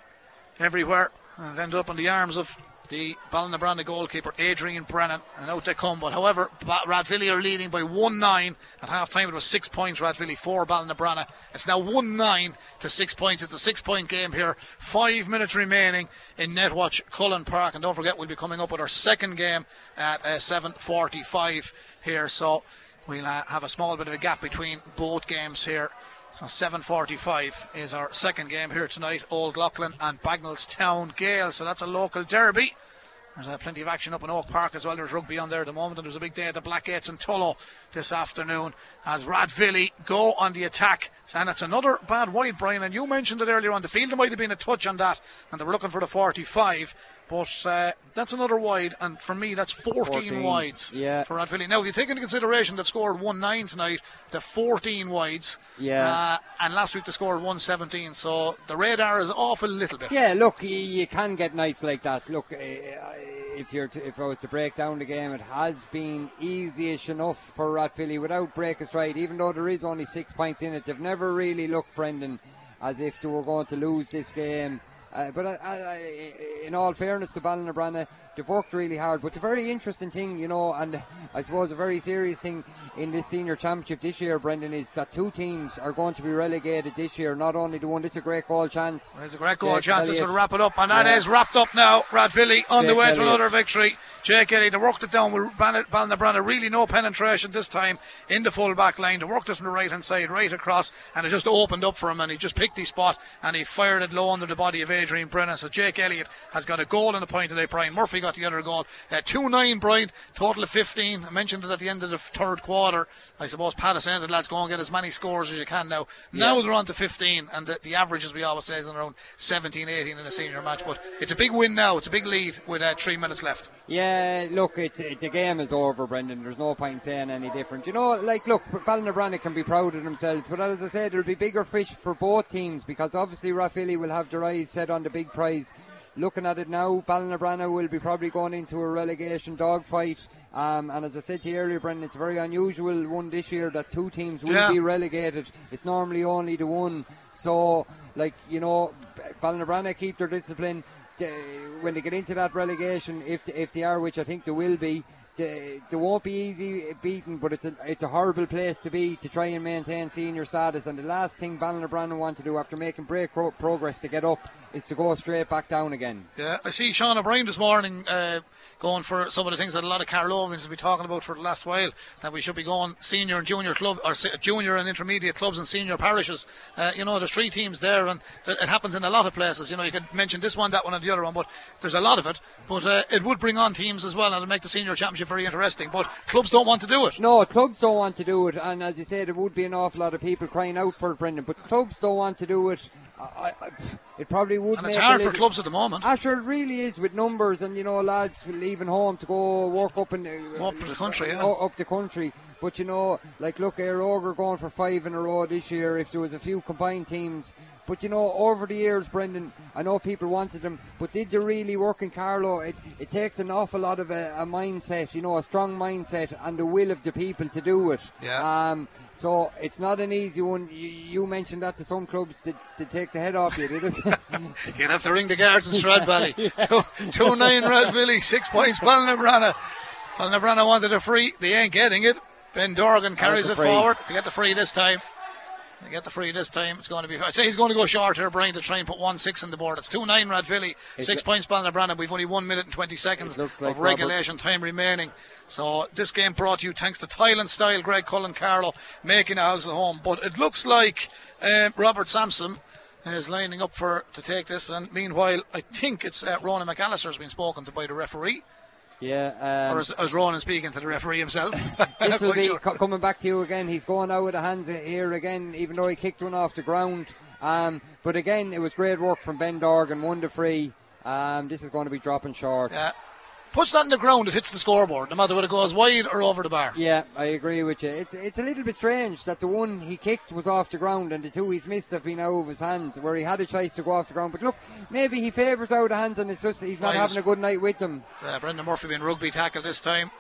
everywhere. And ended up in the arms of the Ballinabranna goalkeeper, Adrian Brennan. And out they come. But however, Rathvilly are leading by 1 9. At half time, it was 6 points, Rathvilly 4, Ballinabranna. It's now 1 9 to 6 points. It's a 6 point game here. Five minutes remaining in Netwatch Cullen Park. And don't forget, we'll be coming up with our second game at uh, 7.45 here. So we'll uh, have a small bit of a gap between both games here. So 7.45 is our second game here tonight. Old Leighlin and Bagenalstown Gael. So that's a local derby. There's uh, plenty of action up in Oak Park as well. There's rugby on there at the moment, and there's a big day at the Blackgates and Tullow this afternoon as Rathvilly go on the attack. And it's another bad wide, Brian. And you mentioned it earlier on. The field might have been a touch on that, and they were looking for the 45. But uh, that's another wide, and for me, that's 14, 14, wides yeah. for Rathvilly. Now, if you take into consideration they've scored 1 9 tonight, the 14 wides, Yeah. uh, and last week they scored 117, so the radar is off a little bit. yeah, look, you, you can get nights like that. Look, uh, if you're to, if I was to break down the game, it has been easy-ish enough for Rathvilly without break a stride. Even though there is only six points in it, they've never really looked, Brendan, as if they were going to lose this game. Uh, but I, I, in all fairness to Ballinabranna, they've worked really hard. But it's a very interesting thing, you know, and I suppose a very serious thing in this senior championship this year, Brendan, is that two teams are going to be relegated this year. Not only the one, this is a great goal chance. There's a great goal Jake chance Elliott. sort of wrap it up, and that Yeah. is wrapped up now. Rathvilly on the Jake way to another victory. Jake Elliott, they worked it down with Ballinabranna. Really no penetration this time in the full back line. They worked it from the right hand side, right across, and it just opened up for him, and he just picked his spot and he fired it low under the body of Adrian Brennan. So Jake Elliott has got a goal and a point today. Brian Murphy got the other goal. Uh, 2 9, Brian, total of 15. I mentioned it at the end of the third quarter. I suppose saying that lads go and get as many scores as you can now. Now Yeah. they're on to 15, and the, the average, as we always say, is around 17 18 in a senior match. But it's a big win now. It's a big lead with uh, three minutes left. Yeah, look, it's it, the game is over, Brendan. There's no point saying any different. You know, like, look, Ballinabranna can be proud of themselves, but as I said, there'll be bigger fish for both teams because obviously Rathvilly will have their eyes set on the big prize. Looking at it now, Ballinabranna will be probably going into a relegation dogfight. Um, and as I said to you earlier, Brendan, it's a very unusual one this year that two teams will Yeah. be relegated. It's normally only the one. So, like, you know, Ballinabranna keep their discipline. When they get into that relegation, if if they are, which I think they will be, they, won't be easy beaten. But it's a it's a horrible place to be to try and maintain senior status. And the last thing Ballinabranna want to do after making break pro- progress to get up is to go straight back down again. Yeah, I see Sean O'Brien this morning uh, going for some of the things that a lot of Carlovans have been talking about for the last while. That we should be going senior and junior club, or junior and intermediate clubs and senior parishes. Uh, you know, there's three teams there, and it happens in a lot of places. You know, you could mention this one, that one, and the other one, but there's a lot of it. But uh, it would bring on teams as well, and it'll make the senior championship very interesting. But clubs don't want to do it. No, clubs don't want to do it, and as you say, there would be an awful lot of people crying out for it, Brendan. But clubs don't want to do it. I, I, it probably would And make it's hard for clubs at the moment. Ah, sure, it really is with numbers and you know lads leaving home to go work up in uh, Up the country, yeah. up the country. But you know, like look, Éire Óg going for five in a row this year. If there was a few combined teams, but you know, over the years, Brendan, I know people wanted them, but did they really work in Carlow? It it takes an awful lot of a, a mindset, you know, a strong mindset and the will of the people to do it. Yeah. Um, so it's not an easy one. You, you mentioned that to some clubs to, to take the head off you. You'd have to ring the guards in Stradbally. two, two nine Rathvilly, six points Ballinabranna. Ballinabranna wanted a free. They ain't getting it. Ben Dorgan carries it free. forward to get the free this time. They get the free this time. It's going to be. I'd say he's going to go short here, Brian, to try and put one six on the board. It's two nine Rathvilly, six It- points Ballinabranna. We've only one minute and twenty seconds like of regulation time remaining. So this game brought to you thanks to Tile and Style, Greg Cullen Carlow making a house at home. But it looks like um, Robert Sampson is lining up for to take this. And meanwhile, I think it's uh, Ronan McAllister has been spoken to by the referee, yeah. Um, or is, is Ronan speaking to the referee himself? This will be sure. co- coming back to you again. He's going out with the hands here again, even though he kicked one off the ground. Um, but again, it was great work from Ben Dorgan, won the free. Um, this is going to be dropping short. Yeah. Puts that in the ground, it hits the scoreboard, no matter whether it goes wide or over the bar. Yeah, I agree with you. It's it's a little bit strange that the one he kicked was off the ground and the two he's missed have been out of his hands, where he had a chance to go off the ground. But look, maybe he favours out of hands and it's just he's not Right. having a good night with them. Uh, Brendan Murphy being rugby tackle this time.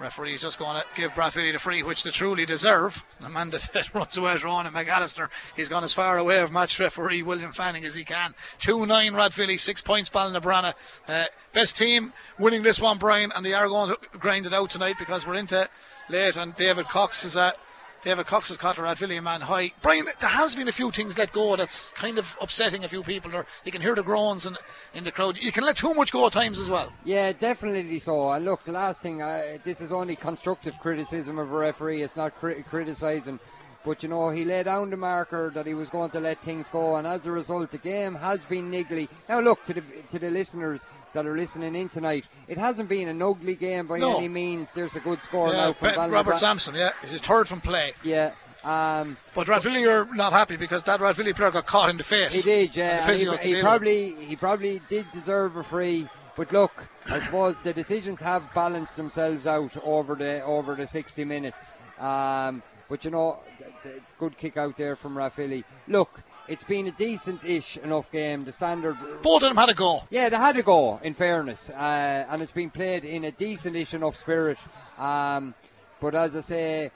Referee's just going to give Bradfield the free, which they truly deserve. Man that, runs away is Ronan McAllister. He's gone as far away of match referee William Fanning as he can. 2 9 Rathvilly, 6 points Ballinabranna. Uh, best team winning this one, Brian, and they are going to grind it out tonight because we're into late and David Cox is at. David Cox has caught Rathvilly a man high. Brian, there has been a few things let go that's kind of upsetting a few people. There, you can hear the groans in, in the crowd. You can let too much go at times as well. Yeah, definitely so. And look, last thing, uh, this is only constructive criticism of a referee. It's not cri- criticising. But you know, he laid down the marker that he was going to let things go, and as a result, the game has been niggly. Now, look to the to the listeners that are listening in tonight. It hasn't been an ugly game by No. any means. There's a good score Yeah, now from Robert Sampson, yeah, is his third from play. Yeah. Um, But Rathvilly are not happy because that Rathvilly player got caught in the face. He did, yeah. and he, he probably he probably did deserve a free, but look, I suppose the decisions have balanced themselves out over the over the 60 minutes. Um, but you know, th- th- good kick out there from Rathvilly. Look, it's been a decent-ish enough game. The standard. Both of them had a go. Yeah, they had a go, in fairness, uh, and it's been played in a decent-ish enough spirit. Um, but as I say,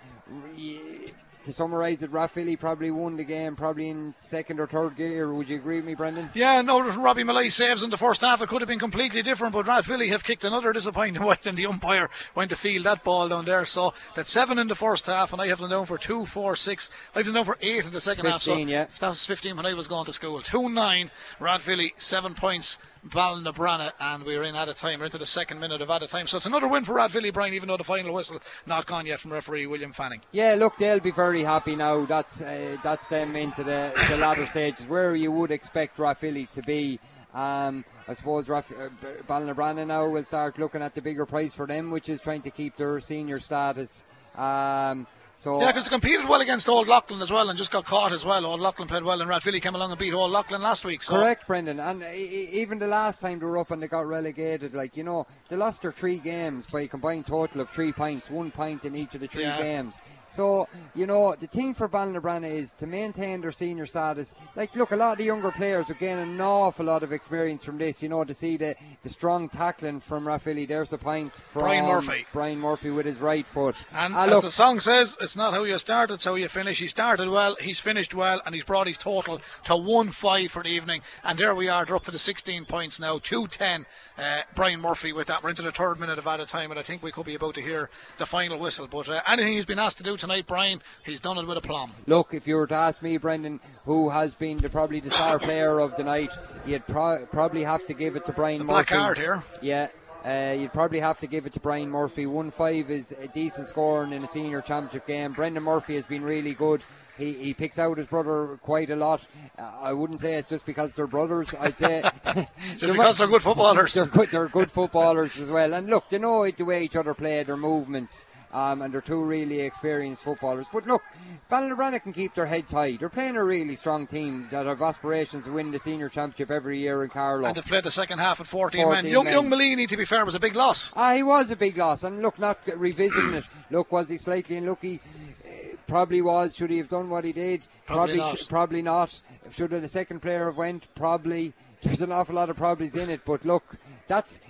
to summarise it, Rathvilly probably won the game, probably in second or third gear. Would you agree with me, Brendan? Yeah, no, Robbie Malloy saves in the first half. It could have been completely different, but Rathvilly have kicked another disappointing one, and the umpire went to field that ball down there. So that's seven in the first half, and I have them down for two, four, six. I have them down for eight in the second half. So 15, yeah. that was 15 when I was going to school. 2 9, Rathvilly, seven points. Ballinabranna, and we're in added time. We're into the second minute of added time. So it's another win for Rathvilly, Brian, even though the final whistle not gone yet from referee William Fanning. Yeah, look, they'll be very happy now. That's uh, that's them into the, the latter stages where you would expect Rathvilly to be. Um, I suppose Raf- uh, Ballinabranna now will start looking at the bigger prize for them, which is trying to keep their senior status. Um, so yeah, because they competed well against Old Leighlin as well and just got caught as well. Old Leighlin played well and Rathvilly came along and beat Old Leighlin last week. So. Correct, Brendan. And even the last time they were up and they got relegated, like, you know, they lost their three games by a combined total of three points, one point in each of the three yeah. games. So, you know, the thing for Ballinabranna is to maintain their senior status. Like, look, a lot of the younger players are gaining an awful lot of experience from this, you know, to see the, the strong tackling from Rathvilly. There's a point from Brian Murphy. Brian Murphy with his right foot. And Ah, as look, the song says, it's not how you start, it's how you finish. He started well, he's finished well, and he's brought his total to 1 5 for the evening. And there we are, they're up to the 16 points now, 2 10. Uh, Brian Murphy with that. We're into the third minute of added time, and I think we could be about to hear the final whistle. But uh, anything he's been asked to do tonight, Brian, he's done it with aplomb. Look, if you were to ask me, Brendan, who has been the, probably the star player of the night, you'd pro- probably have to give it to Brian The Murphy. black card here. Yeah. Uh, you'd probably have to give it to Brian Murphy. 1 5 is a decent scoring in a senior championship game. Brendan Murphy has been really good. He, he picks out his brother quite a lot. Uh, I wouldn't say it's just because they're brothers. I'd say Just because they're good footballers. they're good. They're good footballers as well. And look, they know the way each other play, their movements, um, and they're two really experienced footballers. But look, Ballinabranna can keep their heads high. They're playing a really strong team that have aspirations to win the senior championship every year in Carlow. And they've played the second half at 14, 14 men. Young, men. young Mullaney, to be fair, was a big loss. Ah, he was a big loss, and look, not revisiting it. Look, was he slightly unlucky? Eh, Probably was. Should he have done what he did? Probably not. sh- probably not. Should the second player have went? Probably. There's an awful lot of probablys in it, but look, that's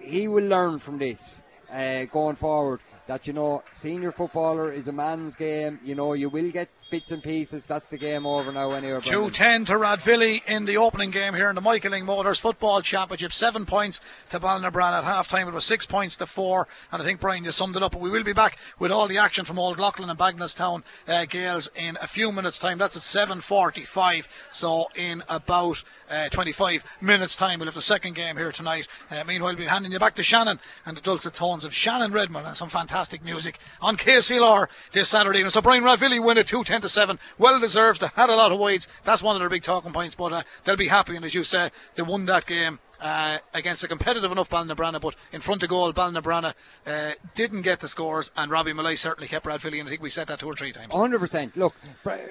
he will learn from this uh, going forward. That you know, senior footballer is a man's game. You know, you will get bits and pieces. That's the game over now, anyway. Two ten to Rathvilly in the opening game here in the Michael Lyng Motors Football Championship. Seven points to Ballinabranna at half time. It was six points to four. And I think Brian just summed it up. But we will be back with all the action from Old Leighlin and Bagenalstown uh, Gaels in a few minutes' time. That's at 7.45. So in about uh, 25 minutes' time, we'll have the second game here tonight. Uh, meanwhile, we'll be handing you back to Shannon and the dulcet tones of Shannon Redmond and some fantastic music on KCLR this Saturday. evening. So Brian Rathvilly win it 2 10 to 7. Well deserved. They had a lot of wides. That's one of their big talking points. But uh, they'll be happy. And as you say, they won that game. Uh, against a competitive enough Ballinabranna, but in front of goal, Ballinabranna uh, didn't get the scores, and Robbie Malloy certainly kept Rathvilly, and I think we said that two or three times. 100%. Look,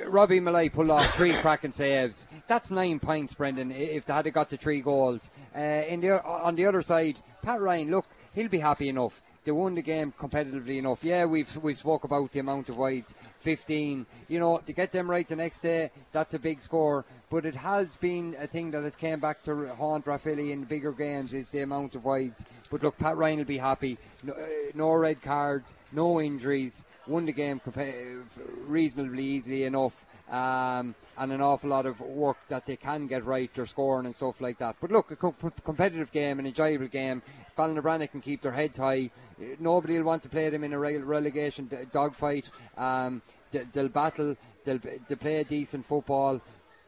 Robbie Malloy pulled off three cracking saves. That's nine points, Brendan, if they had got the three goals. Uh, the, on the other side, Pat Ryan, look, he'll be happy enough. They won the game competitively enough. Yeah, we've we've spoke about the amount of wides, 15. You know, to get them right the next day, that's a big score. But it has been a thing that has came back to haunt Rathvilly in bigger games is the amount of wides. But look, Pat Ryan will be happy. No, uh, no red cards, no injuries. Won the game reasonably easily enough. Um, and an awful lot of work that they can get right, their scoring and stuff like that. But look, a co- competitive game, an enjoyable game. Ballinabranna can keep their heads high. Uh, Nobody will want to play them in a rele- relegation dogfight. Um, they, they'll battle. They'll, they'll play decent football.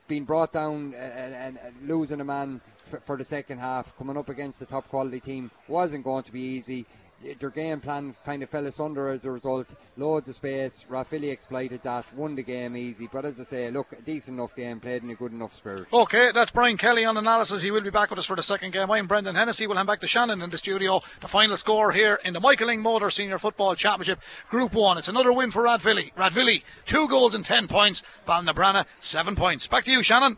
Being brought down and, and, and losing a man for, for the second half, coming up against a top quality team, wasn't going to be easy their game plan kind of fell asunder as a result. Loads of space. Rathvilly exploited that, won the game easy. But as I say, look, a decent enough game, played in a good enough spirit. Okay, that's Brian Kelly on analysis. He will be back with us for the second game. I'm Brendan Hennessy. We'll hand back to Shannon in the studio. The final score here in the Michael Lyng Motor Senior Football Championship Group 1. It's another win for Rathvilly. Rathvilly, two goals and ten points. Ballinabrana, seven points. Back to you, Shannon.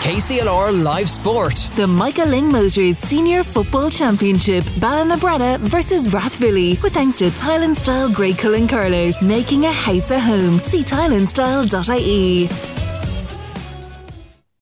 KCLR Live Sport. The Michael Lyng Motors Senior Football Championship, Ballinabranna versus Rathvilly, with thanks to Tile and Style Greg Cullen Carlow, making a house a home. See tileandstyle.ie.